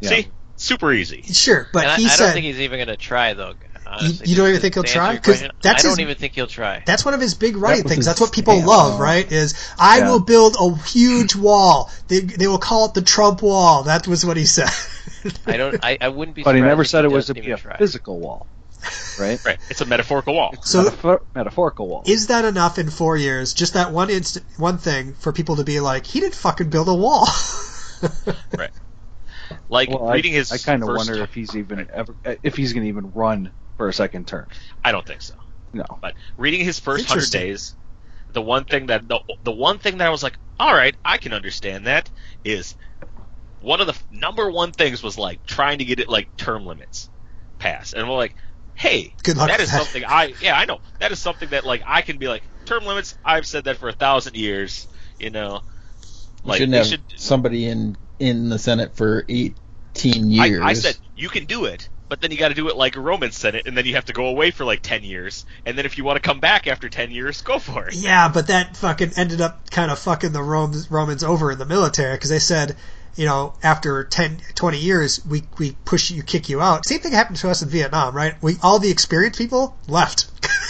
E: Yeah.
D: See, super easy.
A: Sure, but
B: and I,
A: he
B: I
A: said
B: don't think he's even going to try though. Honestly,
A: you don't even think he'll try?
B: your
A: 'Cause
B: question,
A: that's
B: I
A: his-
B: don't even think he'll try.
A: that's one of his big writing
C: was
A: things. That's what people
C: stand.
A: love, right? Is I
E: Yeah.
A: will build a huge wall. They they will call it the Trump wall. That was what he said.
B: I don't. I, I wouldn't be.
E: but he never
B: if
E: said it was to be a
B: try.
E: physical wall, right?
D: Right, it's a metaphorical wall.
A: So-
E: Metaphor- metaphorical wall.
A: Is that enough in four years? Just that one inst- one thing for people to be like, he didn't fucking build a wall.
D: Like
E: well,
D: reading his.
E: I, I kind of wonder if he's even ever if he's going to even run for a second term.
D: I don't think so.
E: No.
D: But reading his first hundred days, the one thing that the the one thing that I was like, all right, I can understand that is one of the number one things was like trying to get it like term limits passed, and we're like, hey,
A: Good luck
D: that is
A: that.
D: something I yeah I know that is something that like I can be like term limits. I've said that for a thousand years, you know. Like, we should
C: have
D: should,
C: somebody in in the Senate for eight
D: 15
C: years.
D: I, I said you can do it, but then you got to do it like a Roman Senate, and then you have to go away for like 10 years. And then if you want to come back after 10 years, go for it.
A: Yeah, but that fucking ended up kind of fucking the Romans, Romans over in the military because they said, you know, after 10, 20 years, we, we push you, kick you out. Same thing happened to us in Vietnam, right? We All the experienced people left.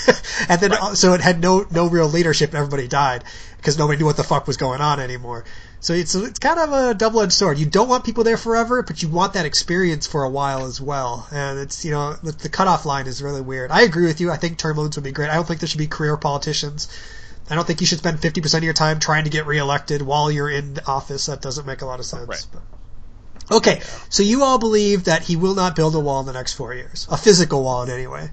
A: and then,
D: right.
A: so it had no, no real leadership, everybody died because nobody knew what the fuck was going on anymore. So it's, it's kind of a double-edged sword. You don't want people there forever, but you want that experience for a while as well. And it's, you know, the, the cutoff line is really weird. I agree with you. I think term limits would be great. I don't think there should be career politicians. I don't think you should spend 50% of your time trying to get reelected while you're in office. That doesn't make a lot of sense.
D: Right.
A: But- Okay, so you all believe that he will not build a wall in the next four years. A physical wall, in any way.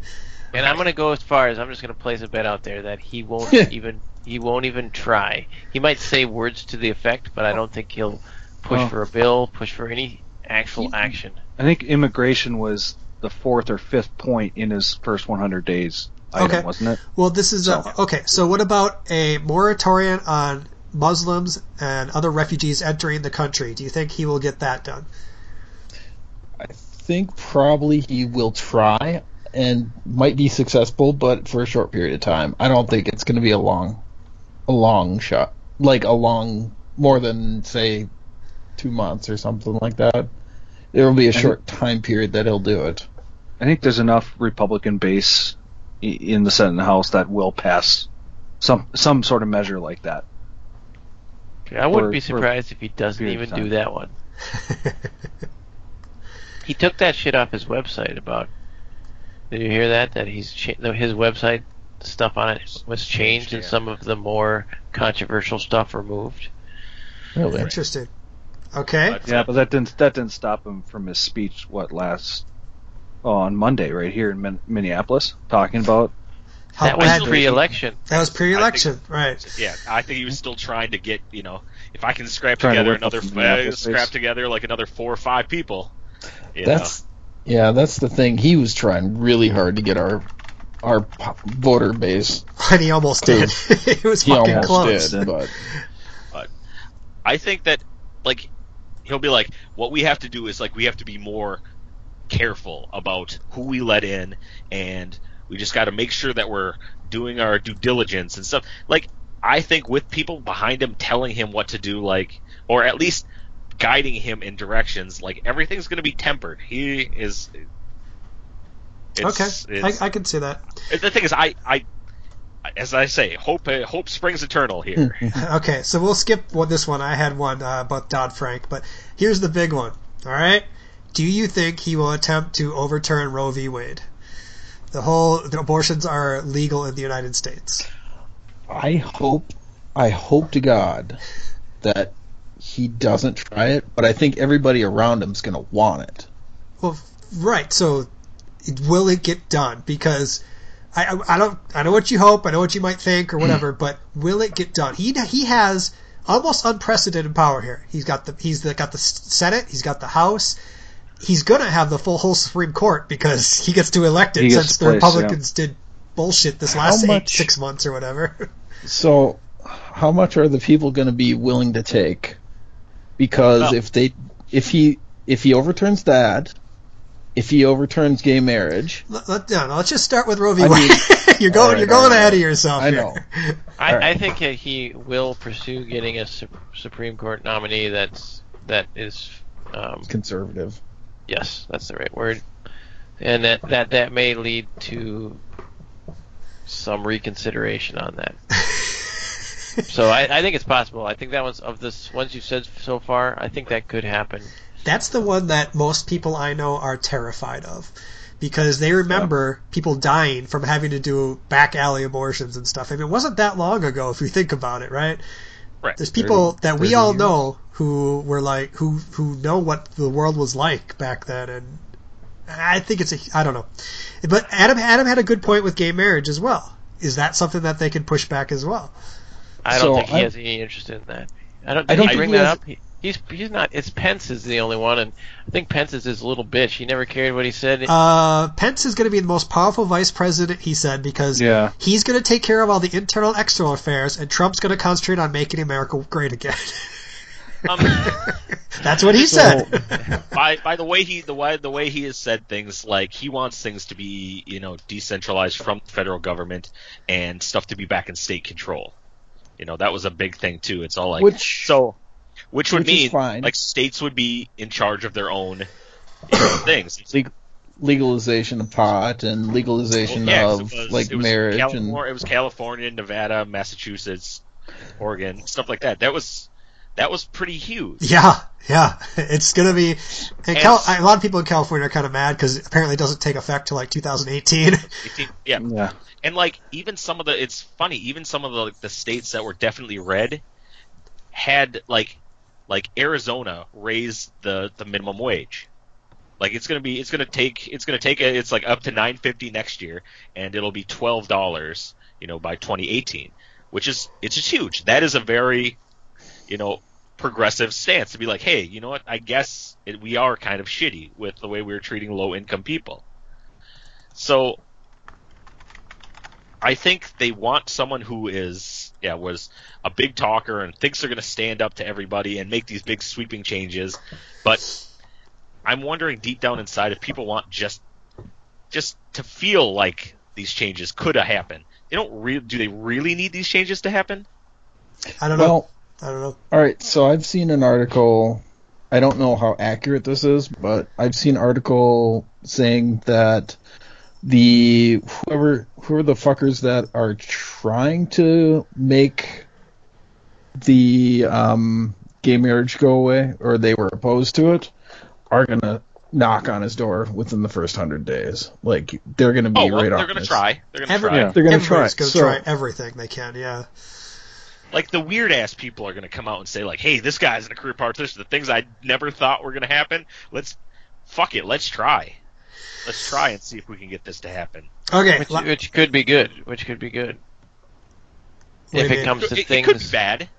B: And I'm gonna go as far as I'm just gonna place a bet out there that he won't even he won't even try. He might say words to the effect, but I don't think he'll push
E: Oh.
B: for a bill, push for any actual action.
E: I think immigration was the fourth or fifth point in his first 100 days item,
A: Okay.
E: wasn't it?
A: Well, this is a, uh, okay. So, what about a moratorium on Muslims and other refugees entering the country? Do you think he will get that done?
C: I think probably he will try and might be successful, but for a short period of time. I don't think it's going to be a long, a long shot, like a long, more than say, two months or something like that. There will be a short time period that he'll do it.
E: I think there's enough Republican base in the Senate and House that will pass some some sort of measure like that.
B: I wouldn't
E: For-
B: be surprised if he doesn't even do that one. He took that shit off his website about. Did you hear that? That he's cha- his website stuff on it was changed and some of the more controversial stuff removed.
C: Really.
A: Interesting. Okay.
D: But,
E: Yeah, but that didn't that didn't stop him from his speech. What last? Oh, on Monday, right here in Min- Minneapolis, talking about
A: How
B: that was pre-election.
A: That was pre-election, right?
D: yeah, I think he was still trying to get you know if I can scrap
E: Trying
D: together
E: whip up
D: another uh, scrap together like another four or five people. You
C: That's yeah, that's the thing. He was trying really hard to get our our voter base.
A: And he almost did. it was
C: He
A: fucking
C: almost
A: close.
C: did, but
D: know. I think that like he'll be like, what we have to do is like we have to be more careful about who we let in, and we just got to make sure that we're doing our due diligence and stuff. Like I think with people behind him telling him what to do, like or at least guiding him in directions, like everything's going to be tempered. He is. It's,
A: okay,
D: it's-
A: I, I can see that.
D: the thing is, I, I, as I say, hope uh, hope springs eternal here.
A: Okay, so we'll skip what this one. I had one uh, about Dodd Frank, but here's the big one. All right, do you think he will attempt to overturn Roe v. Wade? The whole the abortions are legal in the United States.
C: I hope I hope to God that he doesn't try it, but I think everybody around him's going to want it.
A: Well, right. So, it, will it get done? Because I, I, I don't. I know what you hope. I know what you might think or hmm. whatever. but will it get done? He he has almost unprecedented power here. He's got the he's the, got the Senate. He's got the House. He's gonna have the full whole Supreme Court because he gets to elect it since the
E: place,
A: Republicans did bullshit this last eight, six months or whatever.
C: So, how much are the people going to be willing to take? Because
D: Well-
C: if they if he if he overturns that, if he overturns gay marriage,
A: let, let, no, no, let's just start with Roe v.
C: I
A: Wade.
C: mean-
A: you're going
C: Alright,
A: you're going
C: alright,
A: ahead of yourself.
C: I
A: here.
C: know.
B: I,
C: Alright.
B: I think that he will pursue getting a Su- Supreme Court nominee that's that is um,
C: conservative.
B: yes, that's the right word, and that that that may lead to some reconsideration on that. So I, I think it's possible. I think that one's of this ones you've said so far. I think that could happen.
A: That's the one that most people I know are terrified of. Because they remember people dying from having to do back alley abortions and stuff. I mean, it wasn't that long ago if you think about it, right?
D: Right.
A: There's people
C: 30
A: that we all
C: years.
A: know who were like, who, who know what the world was like back then. And I think it's a, I don't know. But Adam, Adam had a good point with gay marriage as well. Is that something that they can push back as well?
B: I don't
C: So
B: think he
C: I-
B: has any interest in that. I don't.
C: I don't
B: he
C: think
B: bring
C: he
B: that
C: has-
B: up? He- He's he's not. It's Pence is the only one, and I think Pence is his little bitch. He never cared what he said.
A: Uh, Pence is going to be the most powerful vice president, he said, because
E: Yeah.
A: he's going to take care of all the internal external affairs, and Trump's going to concentrate on making America great again.
D: Um,
A: That's what he
C: So-
A: said.
D: by by the way he the way the way he has said things like he wants things to be you know decentralized from the federal government and stuff to be back in state control. You know that was a big thing too. It's all like
C: Which-
D: so, which would
C: which
D: mean
C: fine.
D: like states would be in charge of their own you know, things.
C: Leg- legalization of pot and legalization
D: Well, yeah, 'cause
C: of
D: was,
C: like
D: it was
C: marriage and
D: it was California, Nevada, Massachusetts, Oregon, stuff like that. That was that was pretty huge.
A: Yeah, yeah. It's going to be. And
D: And-
A: Cal- a lot of people in California are kind of mad because apparently it doesn't take effect till like 2018.
D: 18 yeah,
E: Yeah.
D: and like even some of the it's funny even some of the like, the states that were definitely red had like like Arizona raised the the minimum wage. Like it's gonna be it's gonna take it's gonna take a, it's like up to nine fifty next year, and it'll be twelve dollars, you know, by 2018, which is it's just huge. That is a very, you know, progressive stance to be like, hey, you know what? I guess it, we are kind of shitty with the way we're treating low income people. So I think they want someone who is, yeah, was a big talker and thinks they're going to stand up to everybody and make these big sweeping changes. But I'm wondering deep down inside if people want just, just to feel like these changes could have happened. They don't re- do they really need these changes to happen?
A: I don't know. I don't know.
C: all right so i've seen an article i don't know how accurate this is but i've seen an article saying that the whoever who are the fuckers that are trying to make the um gay marriage go away or they were opposed to it are gonna knock on his door within the first hundred days like they're gonna be
D: Oh, well,
C: right
D: they're
C: on
D: going to
C: this.
D: try. They're going to
A: Every-
D: try.
E: Yeah.
C: they're gonna try
A: Everybody's going to
C: so,
A: try everything they can. Yeah.
D: like the weird ass people are going to come out and say like, "Hey, this guy's in a career politician. The things I never thought were going to happen. Let's fuck it. Let's try. Let's try and see if we can get this to happen."
A: Okay.
B: which,
A: la-
B: which could be good. Which could be good.
A: What
B: if it
A: mean?
B: comes to
D: it
B: things,
D: could be bad.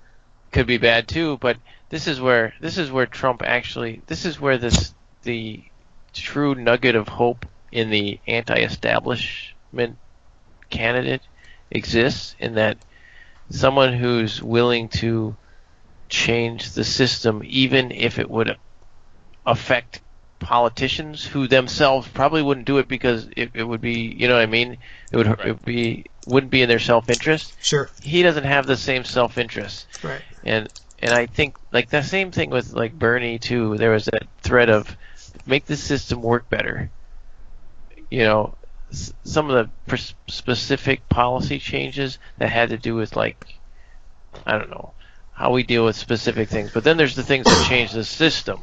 B: could be bad too. But this is where this is where Trump actually this is where this the true nugget of hope in the anti-establishment candidate exists in that someone who's willing to change the system even if it would affect politicians who themselves probably wouldn't do it because it, it would be you know what I mean it would, it would be wouldn't be in their self-interest
A: Sure.
B: he doesn't have the same self-interest
A: Right.
B: and and I think like the same thing with like Bernie too. There was that thread of make the system work better. You know, s- some of the pers- specific policy changes that had to do with like I don't know how we deal with specific things. But then there's the things that change the system.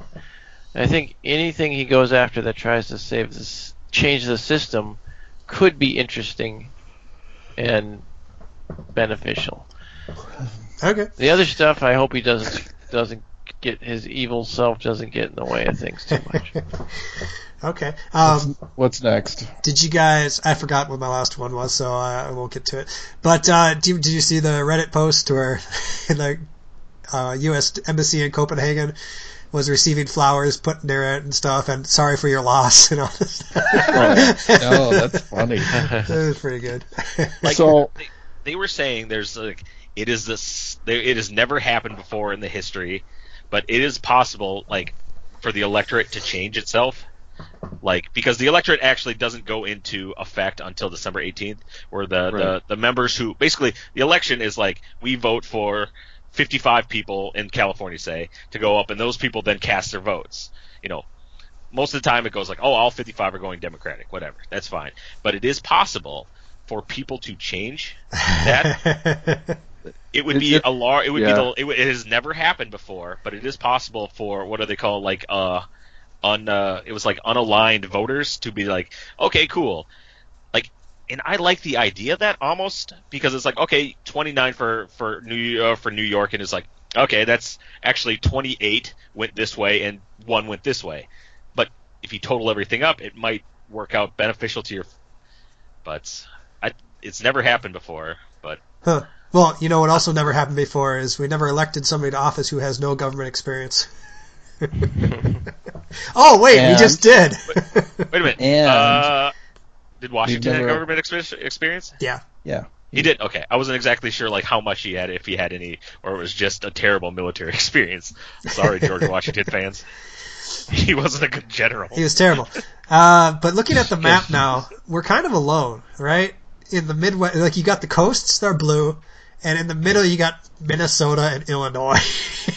B: And I think anything he goes after that tries to save this change the system could be interesting and beneficial.
A: Okay.
B: The other stuff, I hope he doesn't doesn't get his evil self doesn't get in the way of things too much.
A: Okay. Um,
C: what's next
A: did you guys? I forgot what my last one was, so I, I won't get to it. But uh, do you, did you see the Reddit post where the uh, U.S. embassy in Copenhagen was receiving flowers put near it and stuff, and sorry for your loss and all this stuff.
C: oh that's funny
A: That was pretty good.
D: Like,
C: so
D: they, they were saying there's like it is this there, it has never happened before in the history, but it is possible like for the electorate to change itself. Like because the electorate actually doesn't go into effect until December 18th, where the, the the members who basically the election is like we vote for 55 people in California say to go up, and those people then cast their votes. You know, most of the time it goes like, oh, all 55 are going Democratic, whatever, that's fine. But it is possible for people to change that. It would be a large. It would
E: yeah.
D: be the. It, would- it has never happened before, but it is possible for what do they call like uh, un uh, it was like unaligned voters to be like, okay, cool, and I like the idea of that almost because it's like okay, 29 for for New uh, for New York, and it's like okay, that's actually 28 went this way and one went this way, but if you total everything up, it might work out beneficial to your. But I, it's never happened before, but
A: Huh. Well, you know what also never happened before is we never elected somebody to office who has no government experience. oh wait, we just did.
D: Wait a minute.
C: And-
D: uh, did Washington have
C: never-
D: government experience?
A: yeah.
C: Yeah.
D: He did. Okay, I wasn't exactly sure like how much he had, if he had any, or it was just a terrible military experience. Sorry, George Washington fans. He wasn't a good general.
A: He was terrible. Uh, but looking at the map now, we're kind of alone, right? In the Midwest, like you got the coasts, they're blue, and in the middle you got Minnesota and Illinois.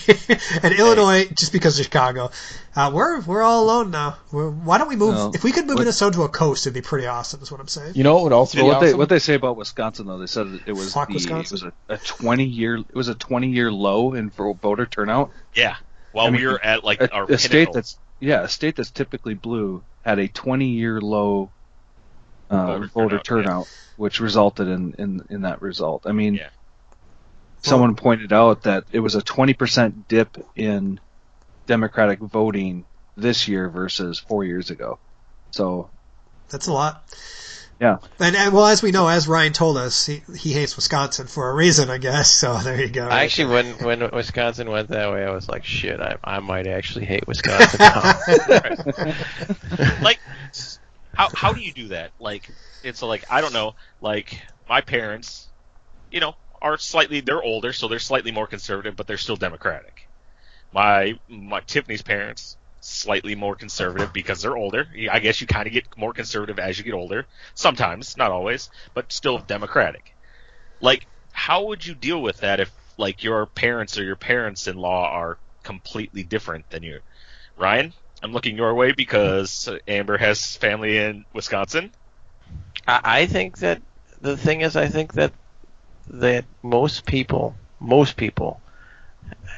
A: and Illinois, just because of Chicago, uh, we're we're all alone now. We're, why don't we move?
E: No.
A: if we could move
E: What-
A: Minnesota to a coast, it'd be pretty awesome. Is what I'm saying.
C: You know what would also
E: Well,
C: be
E: what they what they say about Wisconsin though, they said it was
A: Fuck
E: the,
A: Wisconsin.
E: it was a, a twenty year it was a twenty year low in vo- voter turnout.
D: Yeah. While
E: I mean,
D: we were at like
E: A,
D: our
E: a state that's yeah, a state that's typically blue had a twenty year low uh,
D: Voter
E: voter,
D: turnout,
E: turnout, which resulted in, in in that result. I mean,
D: Yeah.
E: Someone pointed out that it was a twenty percent dip in Democratic voting this year versus four years ago. So
A: That's a lot.
E: Yeah.
A: And, and well, as we know, as Ryan told us, he, he hates Wisconsin for a reason, I guess. So there you go.
B: I actually, when when Wisconsin went that way, I was like, shit, I, I might actually hate Wisconsin now.
D: like how how do you do that? Like it's like I don't know. Like my parents, you know, are slightly they're older, so they're slightly more conservative, but they're still democratic. My my Tiffany's parents slightly more conservative because they're older. I guess you kind of get more conservative as you get older. Sometimes, not always, but still democratic. Like how would you deal with that if like your parents or your parents-in-law are completely different than you? Ryan, I'm looking your way because Amber has family in Wisconsin.
B: I, I think that the thing is, I think that that most people, most people,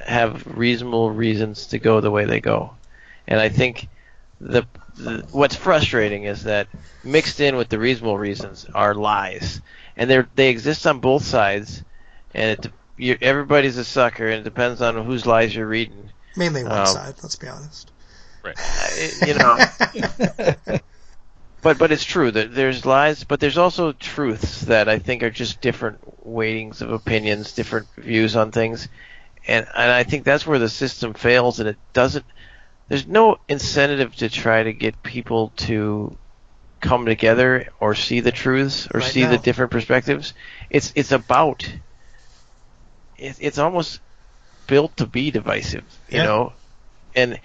B: have reasonable reasons to go the way they go, and I think the, the what's frustrating is that mixed in with the reasonable reasons are lies, and they they exist on both sides, and it, you, everybody's a sucker, and it depends on whose lies you're reading.
A: Mainly one
B: Um,
A: side, let's be honest.
B: I- you know. But but it's true that there's lies, but there's also truths that I think are just different weightings of opinions, different views on things, and and I think that's where the system fails, and it doesn't. There's no incentive to try to get people to come together or see the truths or
A: Right
B: see
A: now.
B: the different perspectives. It's it's about. It, it's almost built to be divisive, you
A: Yeah.
B: know, and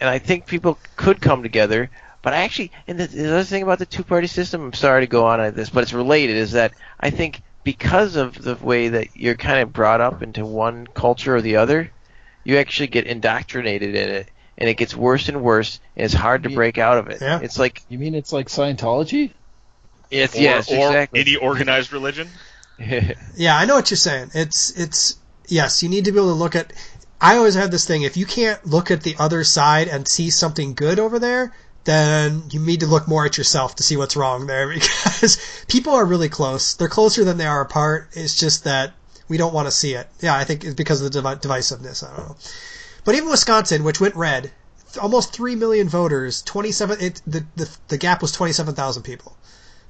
B: and I think people could come together. But I actually, and the, the other thing about the two-party system, I'm sorry to go on at this, but it's related, is that I think because of the way that you're kind of brought up into one culture or the other, you actually get indoctrinated in it, and it gets worse and worse, and it's hard to break out of it.
A: Yeah.
B: It's like,
C: You mean it's like Scientology?
B: it's
D: Or,
B: yes,
D: or
B: exactly.
D: any organized religion.
A: Yeah, I know what you're saying. It's it's yes, you need to be able to look at. I always have this thing: if you can't look at the other side and see something good over there, then you need to look more at yourself to see what's wrong there because people are really close. They're closer than they are apart. It's just that we don't want to see it. Yeah, I think it's because of the divi- divisiveness. I don't know. But even Wisconsin, which went red, almost three million voters, twenty-seven. It, the, the the gap was twenty-seven thousand people.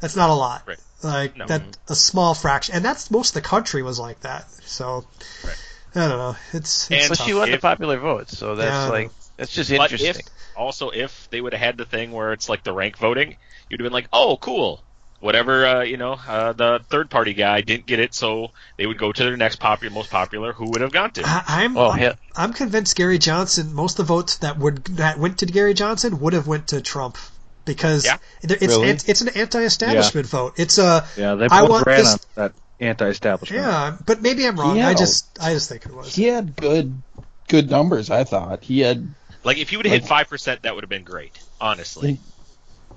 A: That's not a lot.
D: Right.
A: Like
D: No.
A: that, a small fraction, and that's most of the country was like that. So
D: Right.
A: I don't know. It's, it's
D: And
A: tough.
B: she won the popular vote, so that's
A: Yeah.
B: like that's just
D: But
B: interesting.
D: if also if they would have had the thing where it's like the rank voting, you'd have been like, oh, cool. Whatever, uh, you know, uh, the third party guy didn't get it, so they would go to their next popular, most popular. Who would have gone to?
A: I, I'm
B: Oh,
A: I'm,
B: yeah.
A: I'm convinced Gary Johnson. Most of the votes that would that went to Gary Johnson would have went to Trump because
D: Yeah.
A: it's
C: Really?
A: it's, it's an anti-establishment vote. It's a
E: yeah, they
A: I
E: both
A: want
E: ran
A: this-
E: on that anti-establishment.
A: yeah, but maybe I'm wrong.
C: Yeah.
A: I just I just think it was.
C: He had good good numbers, I thought. He had
D: Like if you would have hit five percent, that would have been great, honestly.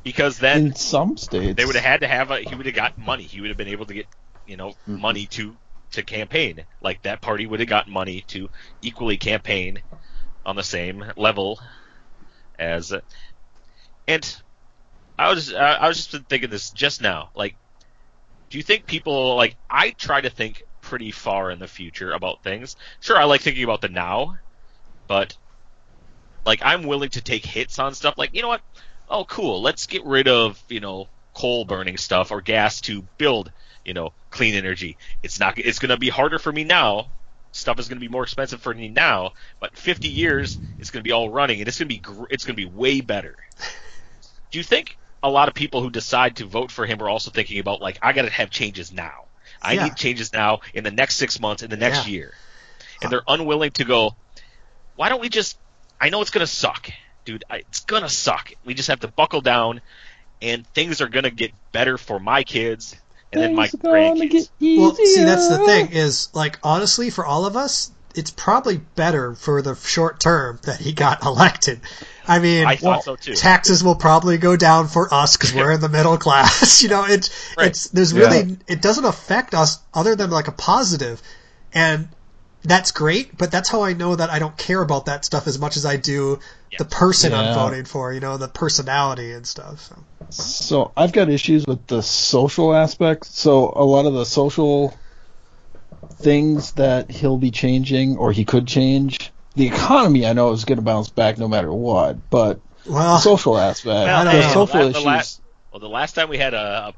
D: Because then
C: in some states.
D: they would have had to have a. He would have got money. He would have been able to get, you know,
E: Mhm.
D: money to to campaign. Like that party would have gotten money to equally campaign on the same level as. Uh, and I was I was just thinking this just now. Like, do you think people like? I try to think pretty far in the future about things. Sure, I like thinking about the now, but like I'm willing to take hits on stuff. Like, you know what? Oh, cool. Let's get rid of you know coal burning stuff or gas to build, you know, clean energy. It's not. It's going to be harder for me now. Stuff is going to be more expensive for me now, but 50 years it's going to be all running, and it's going to be gr- it's going to be way better. Do you think a lot of people who decide to vote for him are also thinking about like I got to have changes now? I
A: Yeah.
D: need changes now in the next six months, in the next
A: Yeah.
D: year, and they're unwilling to go. Why don't we just? I know it's going to suck, dude. I, it's going to suck. We just have to buckle down, and things are going to get better for my kids and then my
C: Things are gonna
D: grandkids.
A: Well, see, that's the thing is like honestly, for all of us, it's probably better for the short term that he got elected. I mean,
D: I thought so too.
A: taxes will probably go down for us because we're in the middle class. you know, it's
D: Right.
A: it's there's
C: Yeah.
A: really it doesn't affect us other than like a positive, and that's great. But that's how I know that I don't care about that stuff as much as I do the person I'm voting for. You know, the personality and stuff. So.
C: So I've got issues with the social aspect. So a lot of the social things that he'll be changing or he could change. The economy I know is going to bounce back no matter what, but
A: Well,
C: the social aspect,
A: I don't
C: the social
D: the,
C: issues.
D: the last, well, the last time we had a, a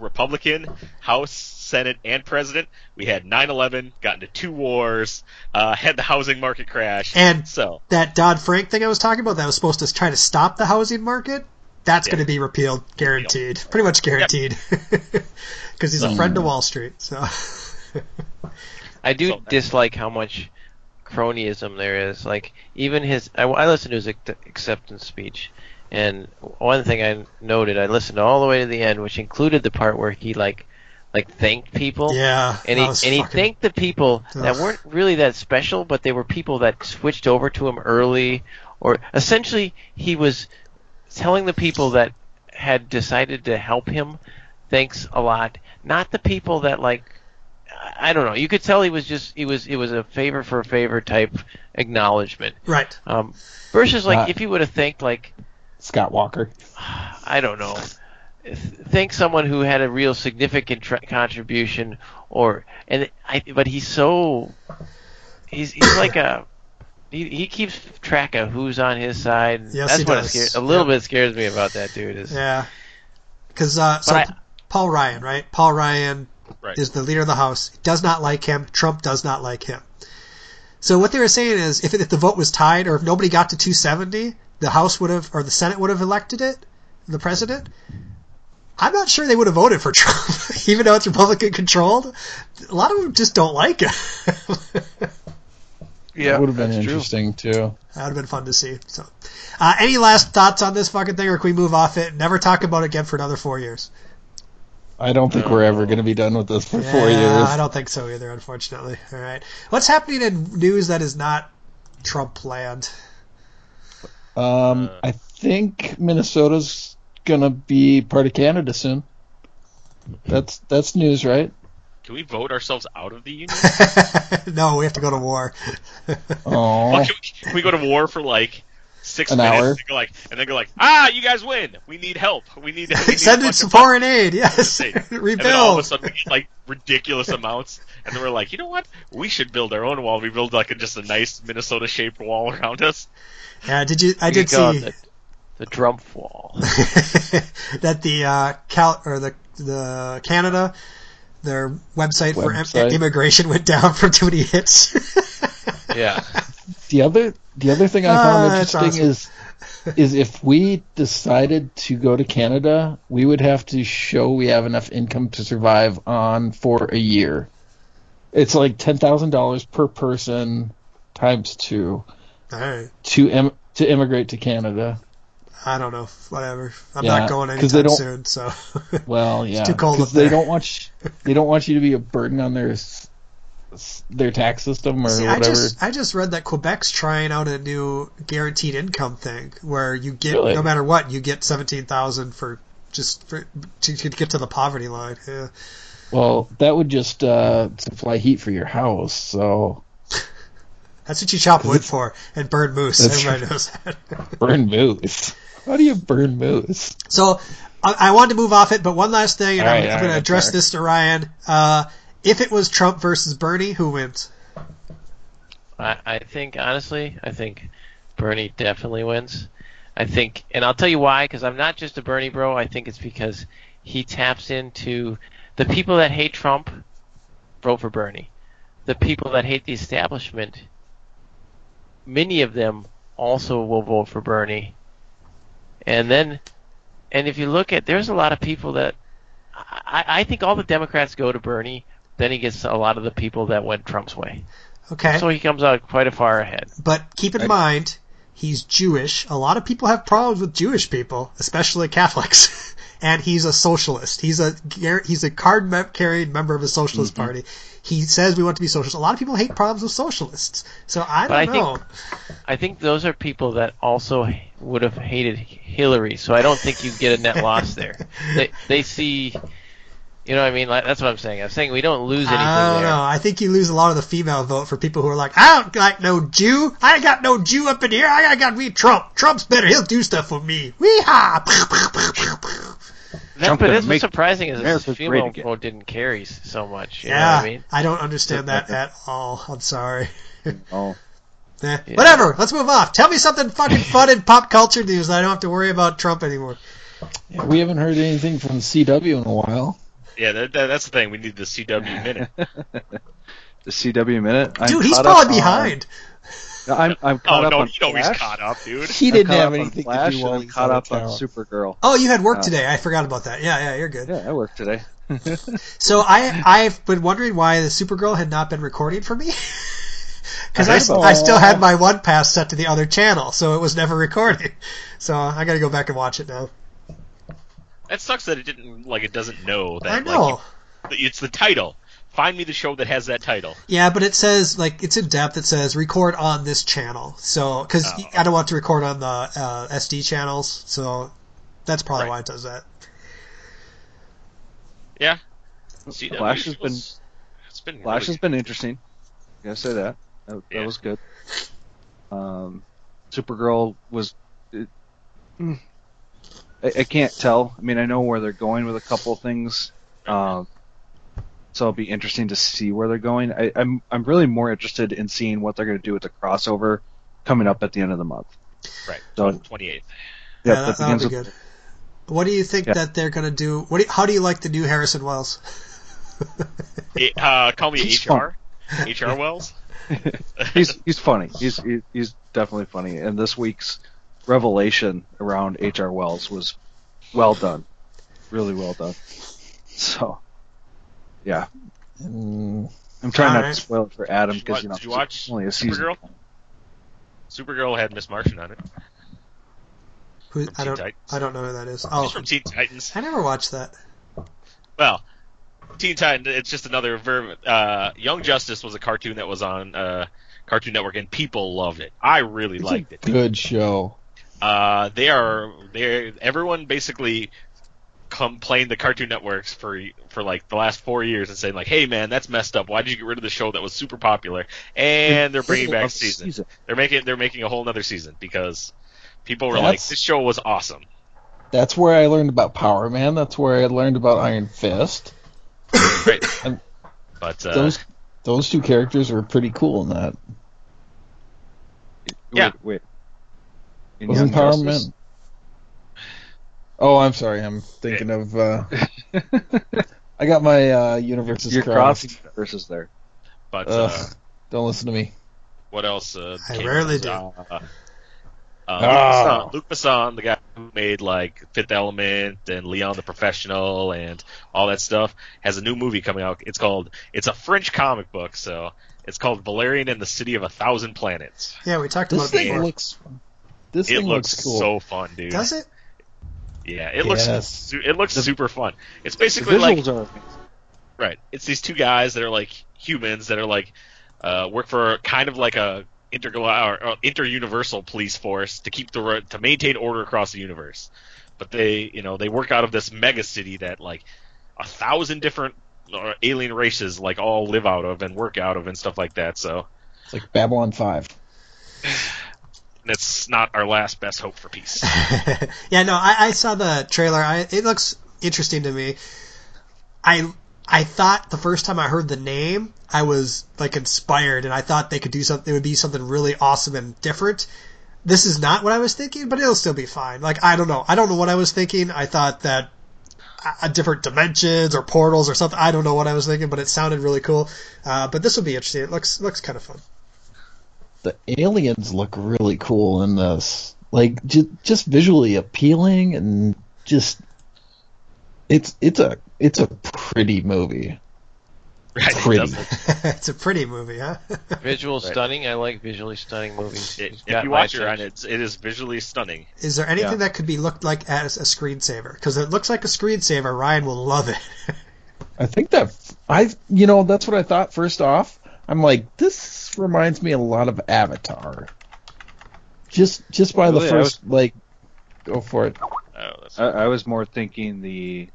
D: Republican House, Senate, and President, we had 9/11, got into two wars, uh, had the housing market crash,
A: And-
D: so
A: that Dodd Frank thing I was talking about that was supposed to try to stop the housing market, that's
D: Yeah.
A: going to be repealed, guaranteed, pretty much guaranteed, because he's a friend of Wall Street. So.
B: I do
D: So-
B: dislike how much cronyism there is. Like even his, I, I listened to his acceptance speech, and one thing I noted, I listened all the way to the end, which included the part where he like, like thanked people.
A: yeah,
B: And he
A: was
B: and he thanked the people that weren't really that special, but they were people that switched over to him early, or essentially he was telling the people that had decided to help him, thanks a lot. Not the people that like, I I don't know. You could tell he was just he was it was a favor for a favor type acknowledgement.
A: right.
B: Um, versus like
C: Uh,
B: if he would have thanked like
C: Scott Walker.
B: I don't know. Think someone who had a real significant tra- contribution, or and I. But he's so he's he's like a he, he keeps track of who's on his side.
A: Yes,
B: That's
A: he
B: what
A: does.
B: scares, a little
A: Yep.
B: bit scares me about that dude. Is
A: Yeah, because uh, so
B: I-
A: Paul Ryan, right? Paul Ryan
D: right.
A: is the leader of the House. He does not like him. Trump does not like him. So what they were saying is, if, if the vote was tied, or if nobody got to 270, the House would have, or the Senate would have elected it, the president. I'm not sure they would have voted for Trump, even though it's Republican controlled. A lot of them just don't like him.
B: yeah,
C: that would have been
B: that's true.
C: interesting too.
A: That would have been fun to see. So, uh, any last thoughts on this fucking thing, or can we move off it and never talk about it again for another four years?
C: I don't think we're ever going to be done with this for four years.
A: I don't think so either, unfortunately. All right. What's happening in news that is not Trump land?
C: Um,
D: Uh,
C: I think Minnesota's gonna be part of Canada soon. That's that's news, right?
D: Can we vote ourselves out of the union?
A: no, we have to go to war.
C: Oh,
D: Well, can, we, can we go to war for like six
C: An
D: minutes
C: hour?
D: and go like, and then go like, ah, you guys win. We need help. We need, we need
A: Send
D: a
A: in
D: bunch
A: some foreign aid. Yes.
D: rebuild And then all of a
A: Rebuild.
D: sudden we get like ridiculous amounts, and then we're like, you know what? We should build our own wall. We build like a, just a nice Minnesota-shaped wall around us.
A: Yeah. Did you? I
B: You
A: did
B: could
A: see
B: the, the Trump wall.
A: that the uh, Cal or the the Canada their website, for
C: Website.
A: im- immigration went down from too many hits.
B: yeah,
C: the other the other thing I
A: Ah,
C: found
A: that's
C: interesting is is if we decided to go to Canada, we would have to show we have enough income to survive on for a year. It's like ten thousand dollars per person times two
A: All right.
C: to em- to immigrate to Canada.
A: I don't know. Whatever. I'm
C: Yeah,
A: not going anytime soon. So
C: Well, yeah,
A: too cold up
C: they
A: there.
C: don't want you, they don't want you to be a burden on their their tax system or
A: See, I
C: whatever.
A: just I just read that Quebec's trying out a new guaranteed income thing where you get
C: Really?
A: no matter what you get seventeen thousand for just for, to, to get to the poverty line. Yeah.
C: Well, that would just uh, supply heat for your house. So
A: That's what you chop wood for and burn moose. Everybody knows that.
C: burn moose. How do you burn moose?
A: So I, I wanted to move off it, but one last thing, and I'm,
C: right,
A: I'm
C: all
A: going to address this to Ryan. Uh, if it was Trump versus Bernie, who wins?
B: I, I think honestly, I think Bernie definitely wins. I think, and I'll tell you why. Because I'm not just a Bernie bro. I think it's because he taps into the people that hate Trump vote for Bernie. The people that hate the establishment, many of them also will vote for Bernie. And then, and if you look at, there's a lot of people that I, I think all the Democrats go to Bernie. Then he gets a lot of the people that went Trump's way.
A: Okay.
B: So he comes out quite a far ahead.
A: But keep in mind, he's Jewish. A lot of people have problems with Jewish people, especially Catholics. and he's a socialist. He's a he's a card carrying member of a socialist
B: Mm-hmm.
A: party. He says we want to be socialist. A lot of people hate problems with socialists. So I don't
B: But I
A: know.
B: think I think those are people that also would have hated Hillary. So I don't think you get a net loss there. They they see, you know, what I mean, like, that's what I'm saying. I'm saying we don't lose anything
A: I don't
B: there.
A: know. I think you lose a lot of the female vote for people who are like, I don't like no Jew. I ain't got no Jew up in here. I got to be Trump. Trump's better. He'll do stuff for me. Weehaw!
B: That,
E: Trump
B: but
E: gonna
B: that's what's
E: make
B: surprising is
E: America
B: the female vote didn't carry so much. You know
A: Yeah,
B: what I mean?
A: I don't understand that at all. I'm sorry.
E: Oh,
A: Eh,
B: Yeah.
A: Whatever. Let's move off. Tell me something fucking fun in pop culture news that I don't have to worry about Trump anymore.
C: Yeah, we haven't heard anything from CW in a while.
D: Yeah, that, that, that's the thing. We need the CW minute.
E: the CW minute. I'm
A: Dude, he's probably
E: up on-
A: behind.
E: I'm I'm
D: oh
E: caught up
D: no,
E: on
D: you know he's caught up, dude.
C: He didn't have
E: up
C: anything
E: Flash,
C: to do while
E: and I'm
C: he's
E: caught up on. Supergirl.
A: Oh, you had work
E: Uh,
A: today. I forgot about that. Yeah, yeah, you're good.
E: Yeah, I worked today.
A: So I I've been wondering why the Supergirl had not been recording for me. Because I,
E: heard about
A: I still had my one pass set to the other channel, so it was never recording. So I got to go back and watch it now.
D: That sucks that it didn't like it doesn't know that
A: I know.
D: like you- it's the title. Find me the show that has that title.
A: Yeah, but it says like it's in depth. It says record on this channel. So because
D: Oh.
A: I don't want to record on the uh, SD channels, so that's probably
D: Right.
A: why it does that.
D: Yeah. CW
E: Flash has been
D: It's been
E: Flash
D: really
E: has been interesting. Gotta say that. That, that
D: Yeah.
E: was good. Um, Supergirl was. It, mm, I, I can't tell. I mean, I know where they're going with a couple of things. Um, so it'll be interesting to see where they're going. I, I'm I'm really more interested in seeing what they're going to do with the crossover coming up at the end of the month.
D: right.
E: So
D: Twenty eighth.
E: yeah,
A: yeah, that,
E: that
A: will
E: begins
A: be
E: with
A: good. What do you think
E: Yeah.
A: that they're gonna do? What? Do you, how do you like the new Harrison Wells?
D: Uh, call me
E: He's
D: HR. HR Wells.
E: he's he's funny. He's he's definitely funny. And this week's revelation around H.R. Wells was well done, really well done. So, yeah,
C: Mm,
E: I'm trying not
A: Alright.
E: to spoil it for Adam
D: Did you
E: because you know
D: did you watch
E: it's only a season.
D: Supergirl? Supergirl had Miss Martian on it.
A: Who, I don't.
D: Titans.
A: I don't know who that is.
D: She's
A: Oh,
D: from Teen Titans.
A: I never watched that.
D: Well, Teen Titans. It's just another. Ver- uh, Young Justice was a cartoon that was on uh, Cartoon Network, and people loved it. I really
C: it's
D: liked
C: a
D: it.
C: good show.
D: Uh, they are they everyone basically complained the Cartoon Networks for for like the last four years and saying like, hey man, that's messed up. Why did you get rid of the show that was super popular? And they're bringing back
E: of the
D: season. They're making they're making a whole nother season because people were like, this show was awesome.
C: That's where I learned about Power Man. That's where I learned about Iron Fist.
D: Right.
C: And
D: but uh,
C: those those two characters were pretty cool in that.
D: Yeah.
E: Wait, wait. In
C: Wasn't
E: Young
C: Power Man? Oh, I'm sorry. I'm thinking of. Uh, I got my uh, universes
E: You're
C: crossed.
E: crossing universes there.
D: but uh,
C: Ugh, don't listen to me.
D: what else? Uh,
A: I rarely do.
D: Uh, uh,
C: Ah.
D: Luc, Besson, the guy who made like Fifth Element and Leon the Professional and all that stuff, has a new movie coming out. It's called. It's a French comic book, so it's called Valerian and the City of a Thousand Planets.
A: Yeah, we talked
C: This
A: about it
C: thing
A: before.
C: looks. This
D: It
C: thing
D: looks,
C: looks cool.
D: so fun, dude.
A: Does it?
D: Yeah, it looks.
C: Yes.
D: Su- it looks
E: The-
D: super fun. It's basically like
E: are.
D: Right. It's these two guys that are like humans that are like uh, work for kind of like a intergal or, or inter-universal police force to keep the ro- to maintain order across the universe. But they, you know, they work out of this mega city that like a thousand different uh, alien races like all live out of and work out of and stuff like that. So
C: It's like Babylon Five.
D: it's not our last best hope for peace.
A: yeah, no, I, I saw the trailer. I, it looks interesting to me. I I thought the first time I heard the name, I was like inspired, and I thought they could do something. It would be something really awesome and different. This is not what I was thinking, but it'll still be fine. Like I don't know, I don't know what I was thinking. I thought that uh, different dimensions or portals or something. I don't know what I was thinking, but it sounded really cool. Uh, but this will be interesting. It looks looks kind of fun.
C: The aliens look really cool in this. Like just just visually appealing and just it's it's a it's a pretty movie.
D: Right,
C: pretty.
D: does.
A: it's a pretty movie, huh?
B: Visual
D: Right.
B: stunning. I like visually stunning movies.
D: It-
B: It's
D: if you watch it, Ryan,
B: attention.
D: it's, it is visually stunning.
A: Is there anything
E: Yeah.
A: that could be looked like as a screensaver? Because it looks like a screensaver. Ryan will love it.
C: I think that I you know that's what I thought first off. I'm like this reminds me a lot of Avatar. Just just by the
E: Really? I
C: first like go for it.
D: Oh,
E: I, I was more thinking the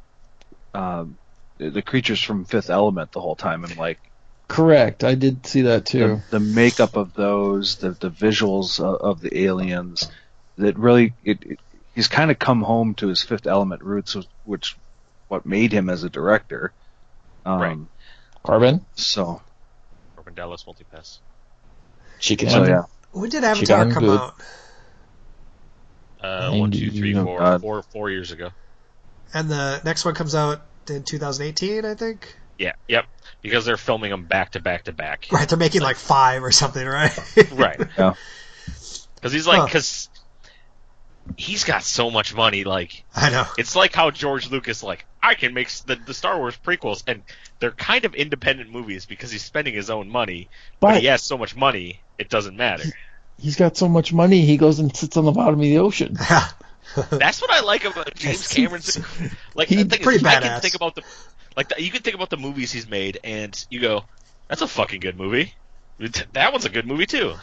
E: um, the the creatures from Fifth Element the whole time, and like
C: Correct. I did see that too.
E: the makeup of those, the the visuals of, of the aliens, that really it, it he's kind of come home to his Fifth Element roots, which- which what made him as a director. Um,
D: Right.
C: Korben?
E: So
D: Korben Dallas Multipass.
C: Chicken.
E: so yeah.
A: when did Avatar
C: Chicken
A: come
C: good.
A: out?
D: Uh, one, two, three,
C: Oh,
D: four,
E: God.
D: four, four years ago.
A: And the next one comes out in 2018, I think.
D: Yeah, yep. Because they're filming them back to back to back.
A: Right, they're making like five or something, right?
D: Right.
E: Yeah.
D: Because he's like,
A: Huh.
D: because he's got so much money. Like,
A: I know.
D: it's like how George Lucas, like, I can make the, the Star Wars prequels, and they're kind of independent movies because he's spending his own money. But,
C: But
D: he has so much money, it doesn't matter.
C: he's got so much money he goes and sits on the bottom of the ocean.
D: That's what I like about James Cameron's. Like,
C: He-
D: the thing
A: pretty
D: is, I can think about the, like, the, you can think about the movies he's made, and you go, "That's a fucking good movie." That one's a good movie too.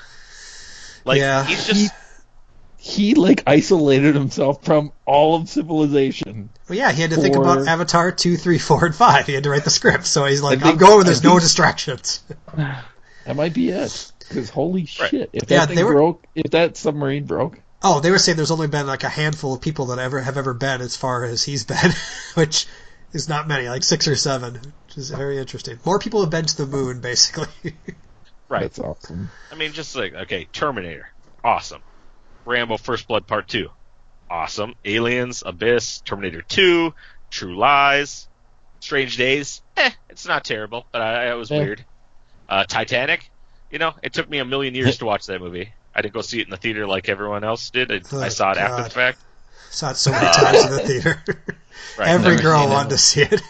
D: Like,
A: Yeah.
D: he's just.
C: He like isolated himself from all of civilization.
A: Well, yeah, he had to think about Avatar two, three, four, and five. He had to write the script, so he's like,
C: I think-
A: "I'm going where there's
C: I
A: no distractions."
C: That might be it. Because holy
D: Right.
C: shit, if
A: Yeah,
C: that thing
A: were-
C: broke, if that submarine broke,
A: Oh, they were saying there's only been like a handful of people that ever have ever been as far as he's been, which is not many, like six or seven, which is very interesting. More people have been to the moon, basically.
D: Right.
C: that's awesome.
D: I mean, just like okay, Terminator, awesome. Rambo: First Blood Part Two, awesome. Aliens, Abyss, Terminator Two, True Lies, Strange Days. Eh, it's not terrible, but I, it was
C: Yeah.
D: weird. Uh, Titanic, you know, it took me a million years to watch that movie. I didn't go see it in the theater like everyone else did. I,
A: Oh,
D: I saw it after the fact.
A: Saw it so many times in the theater.
D: Right,
A: Every girl
D: seen it.
A: wanted to see it.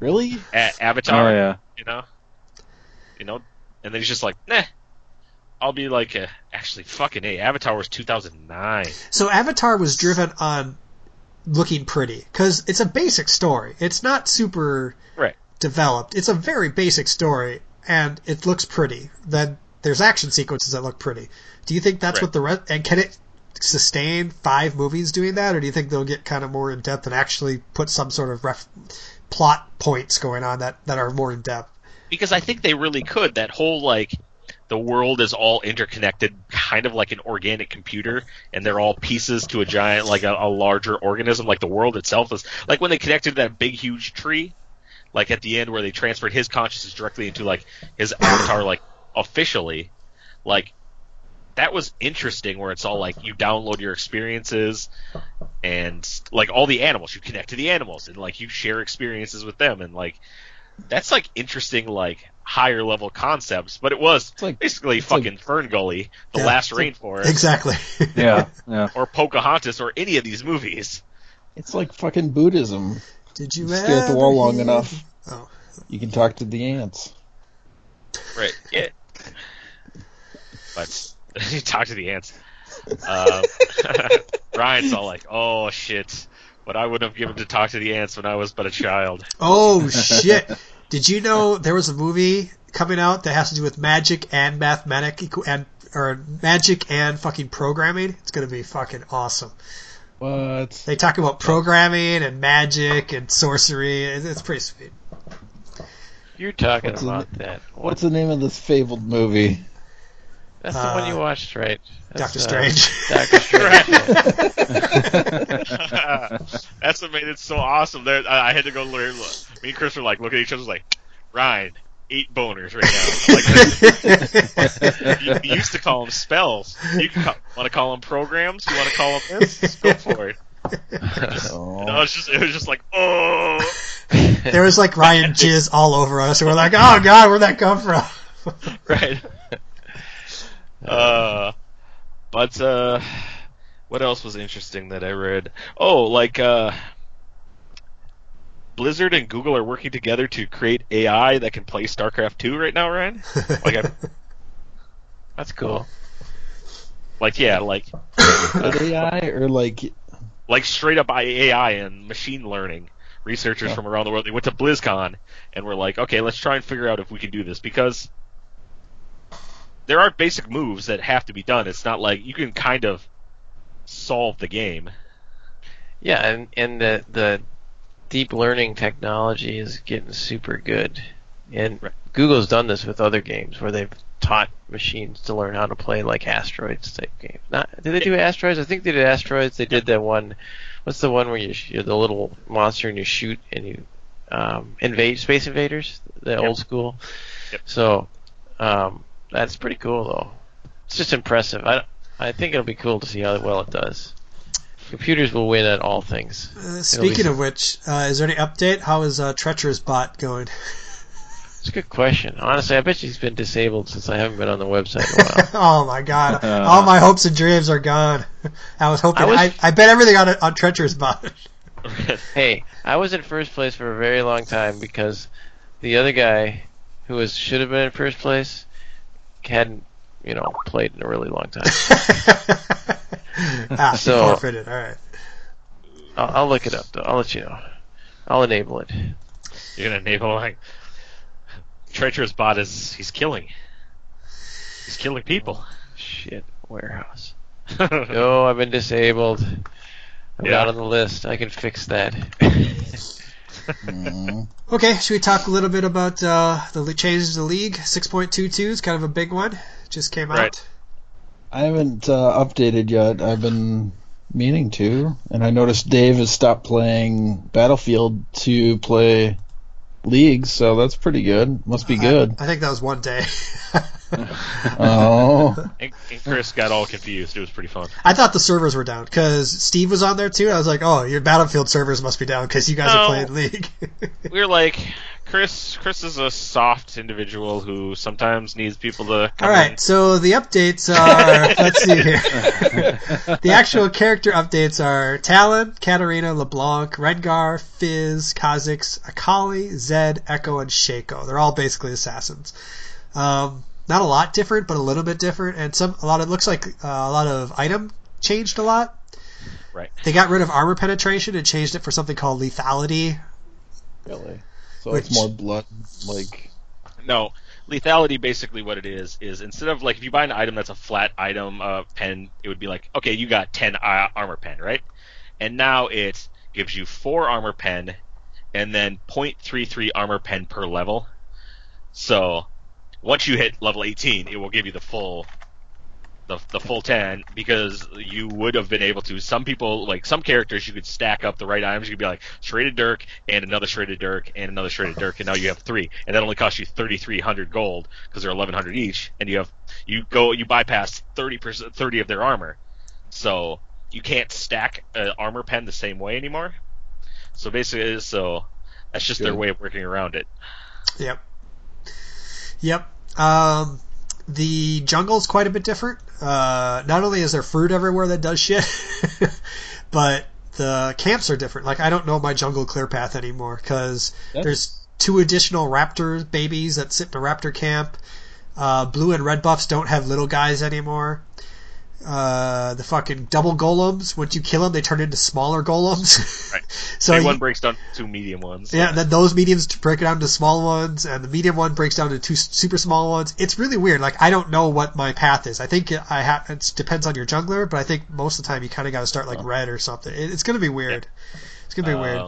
C: Really?
D: A- Avatar.
E: Oh yeah.
D: you know, you know, and then he's just like, nah. I'll be like, uh, actually, fucking a. Avatar was 2009.
A: so Avatar was driven on looking pretty because it's a basic story. It's not super
D: Right.
A: developed. It's a very basic story, and it looks pretty. Then there's action sequences that look pretty. Do you think that's
D: Right.
A: what the rest? And can it sustain five movies doing that, or do you think they'll get kind of more in depth and actually put some sort of ref, plot points going on that that are more in depth?
D: because I think they really could. That whole like the world is all interconnected, kind of like an organic computer, and they're all pieces to a giant, like a, a larger organism. Like the world itself is like when they connected that big, huge tree, like at the end where they transferred his consciousness directly into like his avatar, like officially, like. That was interesting where it's all like you download your experiences and like all the animals, you connect to the animals and like you share experiences with them and like that's like interesting like higher level concepts but it was
C: like-
D: basically
C: it's like-
D: fucking fern gully the
A: Yeah,
D: last rainforest
A: Exactly.
E: Yeah. Yeah.
D: or pocahontas or any of these movies
C: It's like fucking Buddhism.
A: Did you
C: Stay at the wall long
A: hear-
C: enough.
A: Oh.
C: You can talk to the ants.
D: right yeah but you talk to the ants um, ryan's all like oh shit what i would have given to talk to the ants when i was but a child
A: Oh shit! Did you know there was a movie coming out that has to do with magic and mathematic and or magic and fucking programming? It's gonna be fucking awesome.
C: What?
A: They talk about programming and magic and sorcery. It's it's pretty sweet.
B: You're talking
C: What's the-
B: about that.
C: What's the name of this fabled movie?
B: That's the one you
A: Uh,
B: watched, right? That's,
A: Doctor
B: uh,
A: Strange.
B: Doctor Strange.
D: That's what made it so awesome. There, I, I had to go learn. Me and Chris were like looking at each other, was like Ryan, eight boners right now. Like, you, you used to call them spells. You call, want to call them programs. You want to call them this? Just go for it.
C: Oh.
D: No, it's just it was just like oh.
A: there was like Ryan jizz all over us, and we're like, oh god, where'd that come from?
D: right. Uh, but uh, what else was interesting that I read? Oh, like uh, Blizzard and Google are working together to create AI that can play StarCraft 2 right now, Ryan. Like, I,
B: That's cool.
D: like yeah, like
C: AI or like
D: like straight up AI and machine learning. Researchers
C: Yeah.
D: from around the world they went to BlizzCon and were like, okay, let's try and figure out if we can do this because there are basic moves that have to be done. It's not like you can kind of solve the game.
B: Yeah, and and the the deep learning technology is getting super good, and
D: Right.
B: Google's done this with other games where they've taught machines to learn how to play like asteroids type games. Not did they do asteroids? I think they did asteroids. They did that one. What's the one where you you're the little monster and you shoot and you um, invade Space Invaders, the
D: Yep.
B: old school.
D: Yep.
B: So um, that's pretty cool though. It's just impressive. I I think it'll be cool to see how well it does. Computers will win at all things.
A: Uh, speaking of which, uh, is there any update? How is uh, Treacherous Bot going?
B: It's a good question. Honestly, I bet she's been disabled since I haven't been on the website in a while.
A: oh my god,
E: Uh.
A: all my hopes and dreams are gone. I was hoping.
B: I
A: I, I, bet everything on on Treacherous Bot.
B: hey, I was in first place for a very long time because the other guy who was should have been in first place hadn't, you know, played in a really long time.
A: ah,
B: So-
A: so, forfeited. All right.
B: I'll, I'll look it up though. I'll let you know. I'll enable it.
D: You're gonna enable like treacherous bot is he's killing. He's killing people.
B: Shit, warehouse. No, I've been disabled. I'm
D: Yeah.
B: not on the list. I can fix that.
C: mm,
A: Okay, should we talk a little bit about uh, the changes to the league? 6.22 is kind of a big one. Just came out.
D: Right.
C: I haven't uh, updated yet. I've been meaning to, and I noticed Dave has stopped playing Battlefield to play League, so that's pretty good. Must be good.
A: I, I think that was one day.
C: oh,
D: and, and Chris got all confused. It was pretty fun.
A: I thought the servers were down because Steve was on there too. I was like, oh, your Battlefield servers must be down because you guys
D: No.
A: are playing League.
D: We were like, Chris. Chris is a soft individual who sometimes needs people to come
A: All right,
D: in.
A: so the updates are let's see here. the actual character updates are Talon, Katarina, LeBlanc, Rengar, Fizz, Kha'Zix, Akali, Zed, Ekko, and Shaco. They're all basically assassins. Um, not a lot different, but a little bit different, and some a lot. It looks like uh, a lot of item changed a lot.
D: Right.
A: They got rid of armor penetration and changed it for something called lethality.
C: really? So
A: Which-
C: it's more blood, like
D: No, lethality basically what it is is instead of like if you buy an item that's a flat item uh, pen, it would be like okay, you got ten uh, armor pen, right? And now it gives you four armor pen, and then 0.33 armor pen per level. So once you hit level 18, it will give you the full. The, the full 10 because you would have been able to some people like some characters you could stack up the right items you could be like serrated dirk and another serrated dirk and another serrated dirk and now you have three and that only costs you 3300 gold because they're 1100 each and you have you go you bypass 30 percent 30 of their armor so you can't stack an armor pen the same way anymore so basically so that's just their way of working around it
A: Yep. Yep. Um, the jungle's quite a bit different. Uh, not only is there fruit everywhere that does shit, but the camps are different. Like I don't know my jungle clear path anymore because there's two additional raptor babies that sit in a raptor camp. Uh, blue and red buffs don't have little guys anymore. Uh, the fucking double golems, once you kill them, they turn into smaller golems.
D: Right.
A: so
D: big
A: you-
D: one breaks down to two medium ones
A: yeah, then those mediums break down to small ones, and the medium one breaks down to two super small ones. It's really weird. Like I don't know what my path is. I think I ha- it depends on your jungler, but I think most of the time you kind of got to start like red or something. It, it's gonna be weird. It's gonna be weird.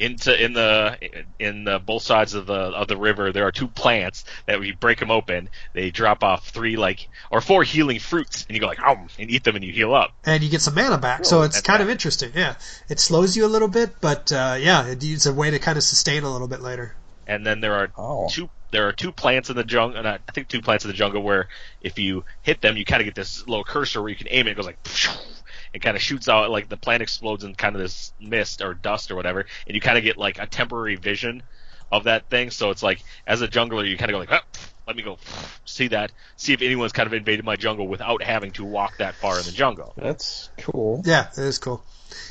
D: Uh, into in the in the both sides of the of the river there are two plants that when you break them open they drop off three like or four healing fruits and you go like oh and eat them and you heal up
A: And you get some mana back, so it's
D: and
A: kind of interesting. Yeah, it slows you a little bit, but uh, yeah, it, it's a way to kind of sustain a little bit later.
D: and then there are two there are two plants in the jungle and I I think two plants in the jungle where if you hit them you kind of get this little cursor where you can aim it it goes like and kind of shoots out like the plant explodes in kind of this mist or dust or whatever, and you kind of get like a temporary vision of that thing. So it's like as a jungler, you kind of go like, oh, let me go see that, see if anyone's kind of invaded my jungle without having to walk that far in the jungle.
C: That's cool.
A: Yeah, it is cool.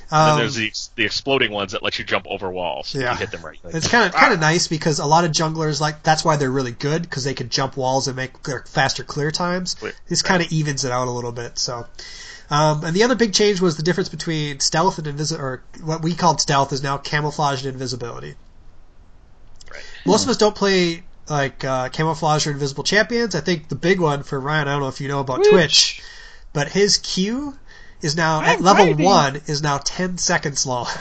D: And then
A: Um,
D: there's the the exploding ones that let you jump over walls.
A: Yeah.
D: you hit them right. Like,
A: It's kind of kind of nice because a lot of junglers like that's why they're really good because they can jump walls and make clear, faster clear times.
D: Clear,
A: This kind of evens it out a little bit. So, um, and the other big change was the difference between stealth and invisible, or what we called stealth is now camouflage and invisibility.
D: Right.
A: Most of us don't play like uh, camouflage or invisible champions. I think the big one for Ryan, I don't know if you know about
C: Twitch.
A: Twitch, but his Q is now at
C: I'm
A: level
C: fighting.
A: one is now ten seconds long.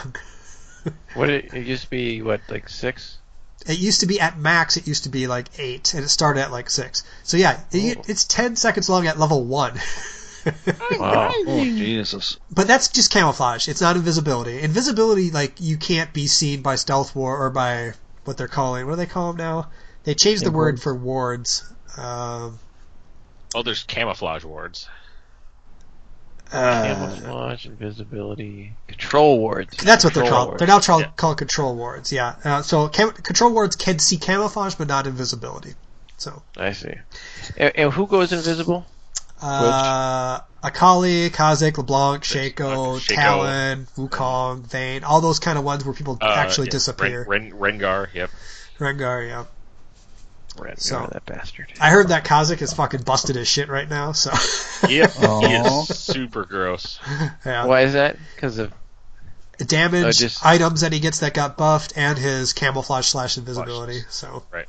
B: What it, it used to be? What like six?
A: It used to be at max. It used to be like eight, and it started at like six. So yeah, it,
B: Oh.
A: it's ten seconds long at level one.
B: Wow.
E: Oh Jesus!
A: but that's just camouflage. It's not invisibility. Invisibility, like you can't be seen by stealth war or by what they're calling. What do they call them now? They changed the word for wards. Um,
D: oh, there's camouflage wards.
A: uh,
B: Camouflage, invisibility, control wards.
A: that's what they're called.
B: wards.
A: They're now tra-
D: Yeah.
A: called control wards. Yeah. Uh, so cam- control wards can see camouflage, but not invisibility. So
B: I see. And, and who goes invisible?
A: Uh, Akali, Kha'Zix, LeBlanc, Shaco,
D: Shaco.
A: Talon, Wukong, Vayne, all those kind of ones where people
D: Uh,
A: actually
D: yeah,
A: disappear.
D: Ren, Ren, Rengar, yep.
A: Rengar, yeah.
B: Rengar,
A: So-
B: that bastard.
A: I heard that Kha'Zix is fucking busted as shit right now, so.
D: Yep, he is super gross.
A: yeah.
B: Why is that? Because of
A: Damage,
B: I just-
A: items that he gets that got buffed, and his camouflage slash invisibility, so.
D: Right.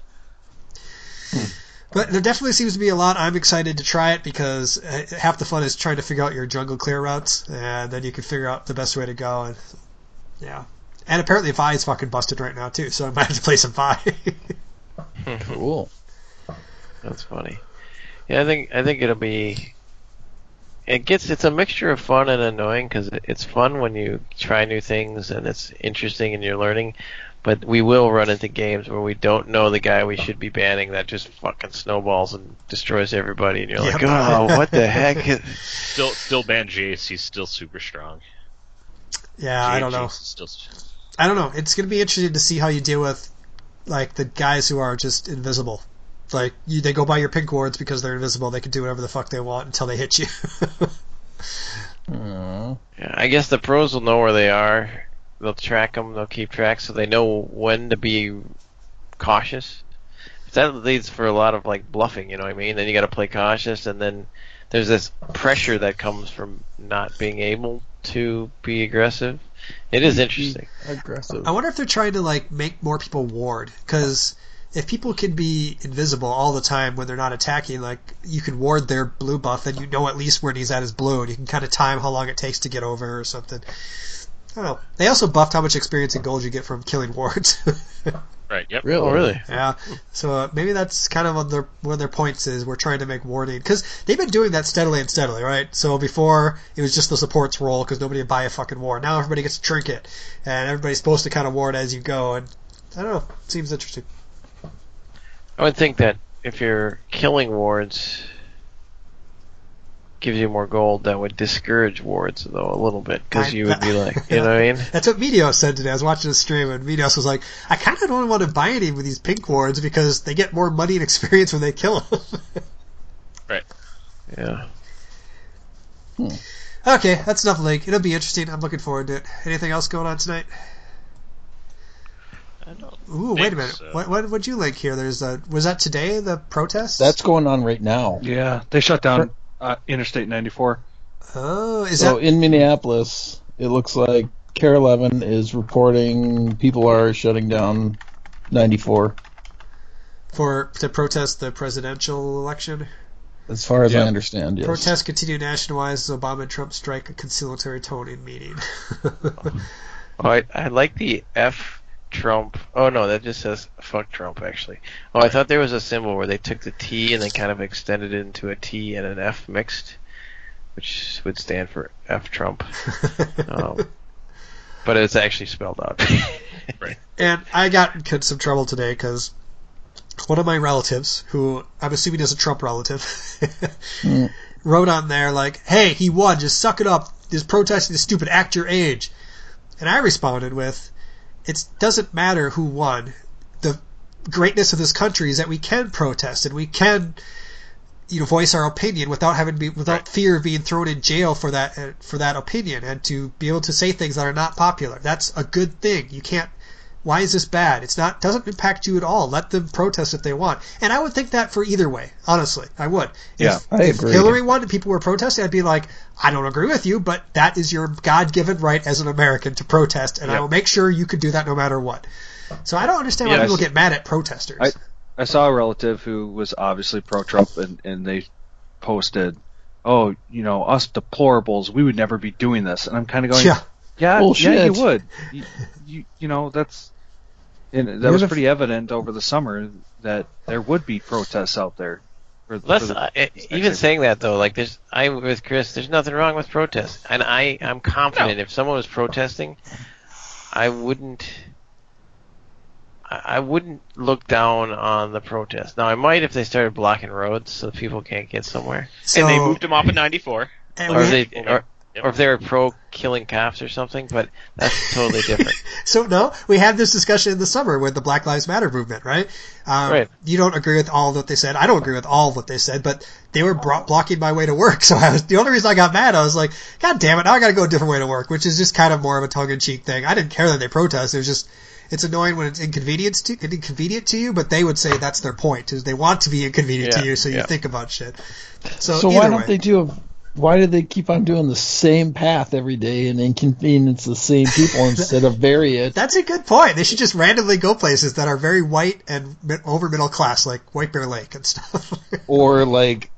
A: But there definitely seems to be a lot. I'm excited to try it because uh, half the fun is trying to figure out your jungle clear routes, and then you can figure out the best way to go. And yeah, and apparently Vi is fucking busted right now too, so I might have to play some Vi.
C: Cool.
B: That's funny. Yeah, I think I think it'll be. It gets it's a mixture of fun and annoying because it's fun when you try new things and it's interesting and you're learning, but we will run into games where we don't know the guy we should be banning that just fucking snowballs and destroys everybody and you're like, oh, what the heck?
D: Still, still ban Jace. He's still super strong.
A: yeah, I don't know.
D: Still,
A: I don't know. It's gonna be interesting to see how you deal with like the guys who are just invisible. Like you, they go by your pink wards because they're invisible. They can do whatever the fuck they want until they hit you.
B: Yeah, I guess the pros will know where they are. They'll track them. They'll keep track, so they know when to be cautious. That leads for a lot of like bluffing. You know what I mean? Then you got to play cautious, and then there's this pressure that comes from not being able to be aggressive. It is interesting.
C: Aggressive.
A: I wonder if they're trying to like make more people ward because if people can be invisible all the time when they're not attacking, like you can ward their blue buff, and you know at least when he's at his blue, and you can kind of time how long it takes to get over or something. I don't know. They also buffed how much experience and gold you get from killing wards.
D: right. Yep.
C: Really?
B: Oh, really?
A: yeah, so uh, maybe that's kind of one of their one of their points is we're trying to make warding because they've been doing that steadily and steadily, right? So before it was just the supports roll because nobody would buy a fucking ward. Now everybody gets a trinket, and everybody's supposed to kind of ward as you go, and I don't know. It Seems interesting.
B: I would think that if you're killing wards, gives you more gold. That would discourage wards though a little bit because you would be like, you know what I mean?
A: That's what Meteos said today. I was watching a stream and Meteos was like, I kind of don't want to buy any of these pink wards because they get more money and experience when they kill them. Right.
B: Yeah. Hmm.
A: okay, that's enough Link. It'll be interesting. I'm looking forward to it. Anything else going on tonight?
D: I don't
A: Ooh, wait a minute.
D: so.
A: What what would you link here? There's a was that today the protest?
C: That's going on right now.
E: Yeah, they shut down uh, Interstate 94.
A: oh, is
C: So
A: that
C: in Minneapolis, it looks like KARE 11 is reporting people are shutting down 94.
A: for to protest the presidential election?
C: As far as I understand, yes.
A: Protests continue nationwide as Obama and Trump strike a conciliatory tone in meeting.
B: Oh, I, I like the F Trump. Oh no, that just says fuck Trump actually. Oh, I thought there was a symbol where they took the T and then kind of extended it into a T and an F mixed, which would stand for F Trump. Um, but it's actually spelled out. right.
A: And I got in some trouble today because one of my relatives, who I'm assuming is a Trump relative,
C: Mm.
A: wrote on there like, "Hey, he won. Just suck it up. is protesting the stupid act your age. And I responded with, it doesn't matter who won. The greatness of this country is that we can protest and we can, you know, voice our opinion without having to be, without
D: Right.
A: fear of being thrown in jail for that, uh, for that opinion and to be able to say things that are not popular. That's a good thing. You can't, why is this bad? It's not, doesn't impact you at all. Let them protest if they want. And I would think that for either way, honestly. I would.
E: Yeah,
A: if,
C: I
A: if
C: agree.
A: Hillary won and people were protesting, I'd be like, I don't agree with you, but that is your God given right as an American to protest, and I will make sure you can do that no matter what. So I don't understand why
E: Yes.
A: people get mad at protesters.
E: I- I saw a relative who was obviously pro-Trump, and, and they posted, "Oh, you know, us deplorables, we would never be doing this." And I'm kind of going,
A: yeah.
E: "Yeah,
C: Bullshit.
E: yeah, you would. You, you, you know, that's and that was pretty evident over the summer that there would be protests out there." For, for the-
B: uh, even saying that though, like there's I'm with Chris. There's nothing wrong with protests, and I I'm confident if someone was protesting, I wouldn't. I I wouldn't look down on the protest. Now I might if they started blocking roads so people can't get somewhere,
A: So,
D: and they moved them off of 94.
A: and
B: or
A: we-
B: they or, or if they were pro killing cops or something. But that's totally different.
A: so no, we had this discussion in the summer with the Black Lives Matter movement, right? Um,
B: Right.
A: You don't agree with all of what they said. I don't agree with all of what they said, but they were bro- blocking my way to work. So I was the only reason I got mad. I was like, God damn it! Now I got to go a different way to work, which is just kind of more of a tongue in cheek thing. I didn't care that they protest. It was just it's annoying when it's inconvenient to inconvenient to you, but they would say that's their point is they want to be inconvenient
B: Yeah,
A: to you, so you
B: yeah.
A: think about shit. So,
C: So why don't
A: way.
C: they do a? Why do they keep on doing the same path every day and inconvenience the same people instead of vary it?
A: That's a good point. They should just randomly go places that are very white and over middle class, like White Bear Lake and stuff.
C: Or like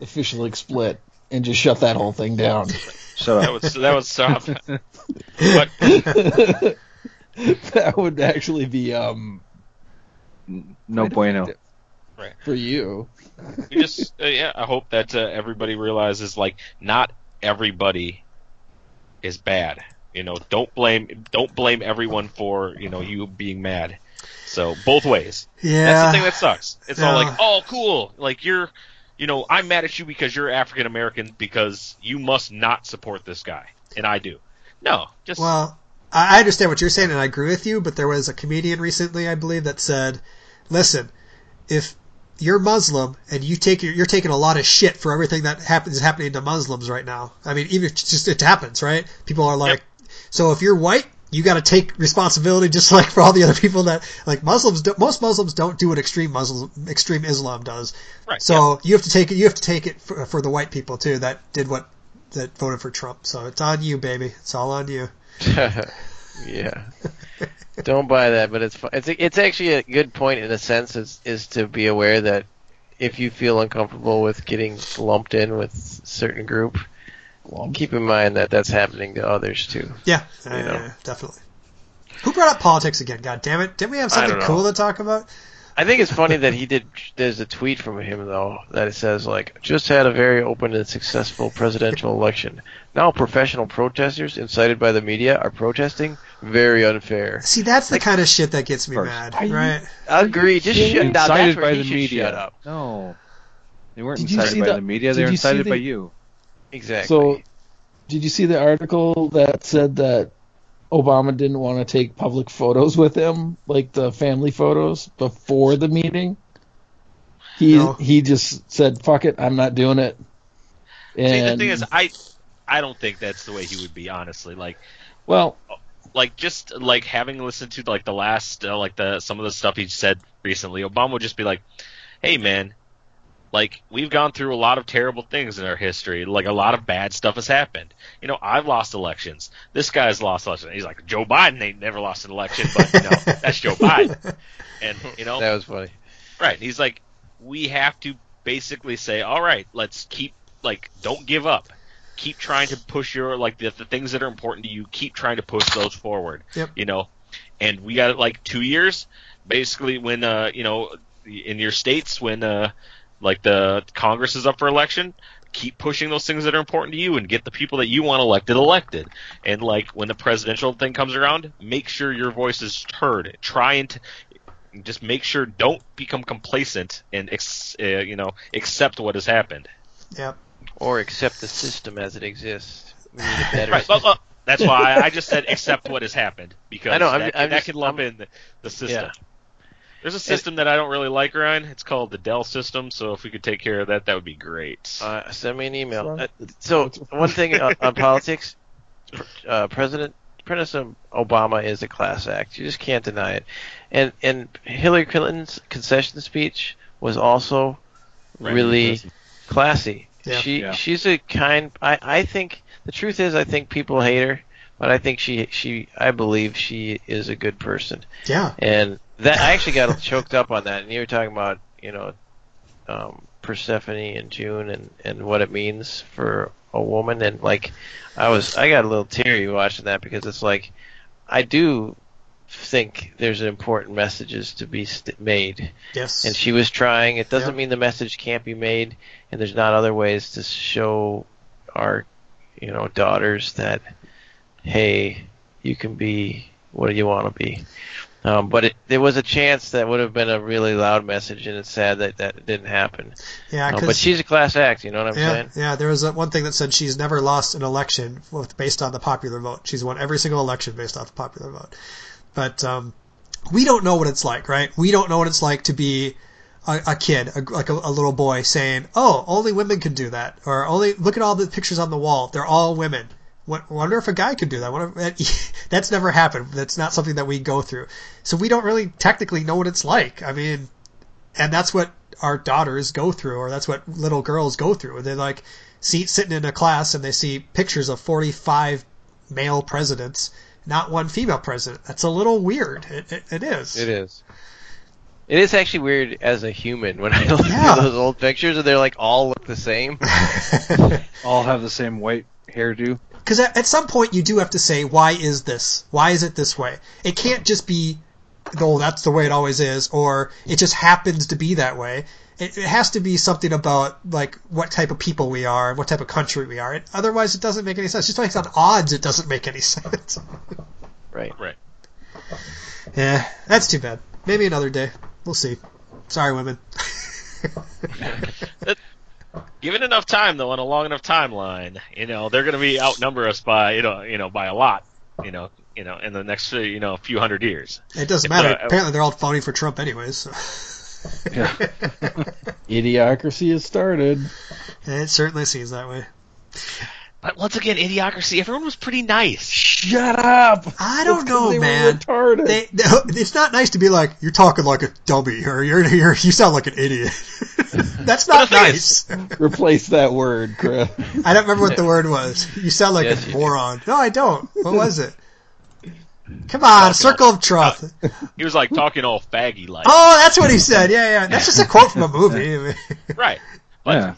C: officially split and just shut that whole thing down.
E: Shut
D: That
E: up.
D: was that was tough. but
C: that would actually be um
E: no bueno.
C: For you.
D: we just uh, yeah, I hope that uh, everybody realizes like not everybody is bad. You know, don't blame don't blame everyone for you know you being mad. So both ways.
A: yeah.
D: That's the thing that sucks. It's all like, oh, cool. Like you're, you know, I'm mad at you because you're African American because you must not support this guy, and I do. No, just
A: Well, I I understand what you're saying, and I agree with you. But there was a comedian recently, I believe, that said, "Listen, if you're Muslim and you take you're taking a lot of shit for everything that happens is happening to Muslims right now. I mean, even if it's just it happens, right? People are like, so if you're white." You got to take responsibility, just like for all the other people that like Muslims. Do, most Muslims don't do what extreme Muslim, extreme Islam does.
D: right.
A: So you have to take it. You have to take it for, for the white people too that did what that voted for Trump. So it's on you, baby. It's all on you.
B: yeah. Don't buy that, but it's fu- it's it's actually a good point in a sense is is to be aware that if you feel uncomfortable with getting lumped in with a certain group, keep in mind that that's happening to others too.
A: Yeah,
B: You
A: uh,
B: know.
A: definitely. Who brought up politics again? God damn it! Didn't we have something cool to talk about?
B: I think it's funny that he did. There's a tweet from him though that it says like, "Just had a very open and successful presidential election. Now professional protesters incited by the media are protesting. Very unfair."
A: See, that's the kind of shit that gets me
E: First.
A: mad,
C: Are you-
A: right?
B: Agree. Just shut. Now that's
E: Incited by the media.
B: Shut up.
E: No, they weren't
C: Did
E: incited by
C: the-
E: the media. They
C: did
E: were incited
C: the-
E: by you.
B: Exactly.
C: So, did you see the article that said that Obama didn't want to take public photos with him, like the family photos, before the meeting? He
A: No.
C: he just said, "Fuck it, I'm not doing it." And
D: See, the thing is, I I don't think that's the way he would be. Honestly, like
C: well,
D: like just like having listened to like the last uh, like the some of the stuff he said recently, Obama would just be like, "Hey, man." Like we've gone through a lot of terrible things in our history. Like a lot of bad stuff has happened. You know, I've lost elections. This guy's lost elections. He's like Joe Biden They never lost an election, but you know that's Joe Biden. And you know,
B: that was funny.
D: Right. He's like, we have to basically say, all right, let's keep like, don't give up. Keep trying to push your like the, the things that are important to you. Keep trying to push those forward.
A: Yep.
D: You know, and we got like two years, basically when uh you know in your states when uh like the Congress is up for election. Keep pushing those things that are important to you and get the people that you want elected elected. And like when the presidential thing comes around, make sure your voice is heard. Try and t- just make sure don't become complacent and ex- uh, you know accept what has happened.
A: Yep.
B: Or accept the system as it exists. We need a better.
D: Right. Well, well, that's why I just said accept what has happened because
B: I know, I'm-
D: that,
B: I'm
D: that
B: just-
D: could lump
B: I'm-
D: in the, the system.
B: Yeah.
D: There's a system that I don't really like, Ryan. It's called the Dell system. So if we could take care of that, that would be great.
B: Uh, send me an email.
C: Sure.
B: Uh, so one thing on, on politics, uh, President President Obama is a class act. You just can't deny it. And and Hillary Clinton's concession speech was also
D: Right.
B: really classy.
A: Yeah.
B: She
E: Yeah.
B: she's a kind. I I think the truth is I think people hate her, but I think she she I believe she is a good person.
A: Yeah.
B: And that I actually got choked up on that. And you were talking about, you know, um, Persephone and June and and what it means for a woman. And like, I was I got a little teary watching that because it's like, I do think there's important messages to be st- made,
A: Yes.
B: and she was trying. It doesn't mean the message can't be made, and there's not other ways to show our, you know, daughters that, hey, you can be what you want to be. Um, but it, there was a chance that would have been a really loud message, and it's sad that that didn't happen.
A: yeah,
B: Uh, but she's a class act, you know what I'm
A: yeah,
B: saying?
A: yeah. There was a, one thing that said she's never lost an election with, based on the popular vote. She's won every single election based off the popular vote. But um, we don't know what it's like, right? We don't know what it's like to be a, a kid, a, like a, a little boy, saying, "Oh, only women can do that," or "Only look at all the pictures on the wall; they're all women." What, wonder if a guy could do that. Wonder if, that's never happened. That's not something that we go through. So we don't really technically know what it's like. I mean, and that's what our daughters go through, or that's what little girls go through. They like see sitting in a class and they see pictures of 45 male presidents, not one female president. That's a little weird. It, it, it is.
B: It is. It is actually weird as a human when I look
A: Yeah.
B: at those old pictures and they're like all look the same.
E: All have the same white hairdo.
A: Because at, at some point you do have to say, why is this? Why is it this way? It can't just be, oh, that's the way it always is, or it just happens to be that way. It, it has to be something about like what type of people we are, and what type of country we are. It, otherwise, it doesn't make any sense. Just based on odds, it doesn't make any sense.
B: right.
D: Right.
A: yeah, that's too bad. Maybe another day. We'll see. Sorry, women.
D: Given enough time though, on a long enough timeline, you know they're going to be outnumber us by you know you know by a lot, you know you know in the next you know few hundred years.
A: It doesn't
D: If,
A: matter.
D: uh,
A: Apparently, they're all voting for Trump anyways. So.
E: Yeah.
C: Idiocracy has started.
A: it certainly seems that way.
D: But once again, idiocracy. Everyone was pretty nice.
C: Shut up!
A: I don't
C: That's 'cause
A: know,
C: they were
A: man.
C: retarded.
A: They, they, it's not nice to be like you're talking like a dummy or you're, you're you sound like an idiot. That's not
D: But the
A: nice.
C: Replace that word, Chris.
A: I don't remember what the word was. You sound like
B: Yes,
A: a
B: you do.
A: moron. No, I don't. What was it? Come on, circle of truth.
D: He was like talking all faggy like.
A: Oh, that's what he said. Yeah, yeah. That's just a quote from a movie.
D: Right. But
E: yeah.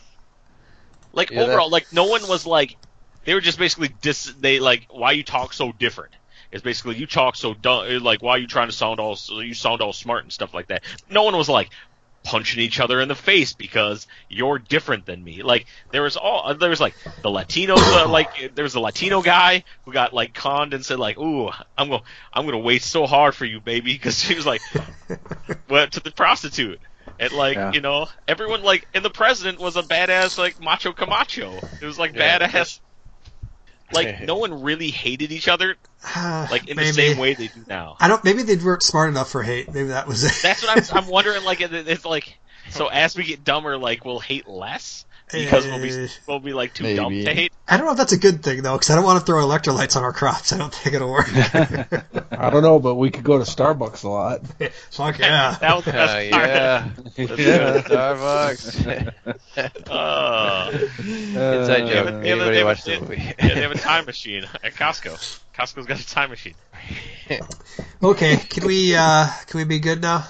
D: like
B: Yeah,
D: overall,
B: that-
D: like no one was like they were just basically dis. They like why you talk so different. It's basically you talk so dumb. Like why you trying to sound all you sound all smart and stuff like that. No one was like punching each other in the face because you're different than me. Like there was all there was like the Latinos. Uh, like there was a Latino guy who got like conned and said like, "Ooh, I'm gonna I'm gonna wait so hard for you, baby," because he was like went to the prostitute. And like
E: Yeah.
D: you know, everyone like, and the president was a badass like macho Camacho. It was like
B: Yeah.
D: badass. Like no one really hated each other ah, like in the same way they do now.
A: I don't. Maybe they weren't smart enough for hate. Maybe that was it.
D: That's what I'm. I'm wondering. Like it's like so as we get dumber, like we'll hate less because we'll be
A: Eh.
D: we'll be like too dumb to hate.
A: I don't know if that's a good thing though, because I don't want to throw electrolytes on our crops. I don't think it'll work.
C: I don't know, but we could go to Starbucks a lot.
A: Fuck yeah.
D: That was the
B: Uh,
D: best part.
B: yeah. Let's go to Starbucks.
D: Uh,
B: Inside
D: they
B: joke.
D: have a- they have a-
B: Anybody
D: they
B: watch the movie?
D: yeah, they have a time machine at Costco. Costco's got a time machine.
A: Okay, can we uh can we be good now?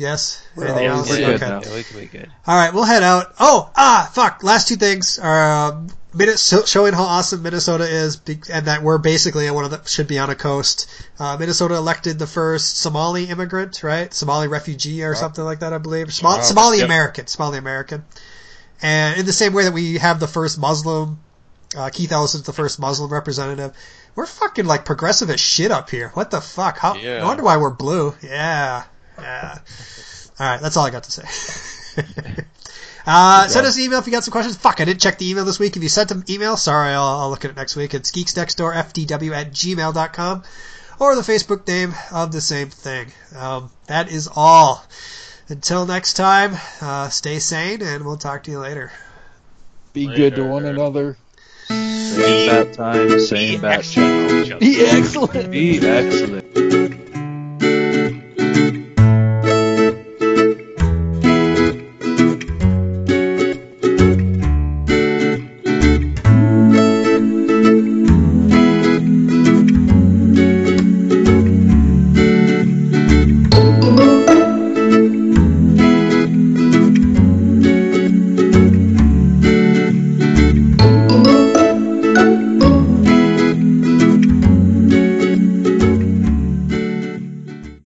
A: Yes. Anything
C: Yeah,
A: else?
E: we're good
A: okay.
E: now.
B: Yeah, we can be good.
A: All right, we'll head out. Oh, ah, fuck. Last two things are uh, minute so, showing how awesome Minnesota is, and that we're basically one of the should be on a coast. Uh, Minnesota elected the first Somali immigrant, right? Somali refugee or something like that, I believe. Somali, Somali
D: Yep.
A: American, Somali American. And in the same way that we have the first Muslim, uh, Keith Ellison's the first Muslim representative. We're fucking like progressive as shit up here. What the fuck? How?
B: Yeah.
A: No wonder why we're blue. Yeah, yeah. All right, that's all I got to say. Uh, send us an email if you got some questions. Fuck, I didn't check the email this week. If you sent an email, sorry, I'll, I'll look at it next week. It's geeksnextdoorfdw at gmail.com or the Facebook name of the same thing. Um, that is all. Until next time, uh, stay sane, and we'll talk to you later.
C: Be good to one another.
E: Same bat time, same bat channel.
D: each other.
C: Be excellent.
E: Be excellent.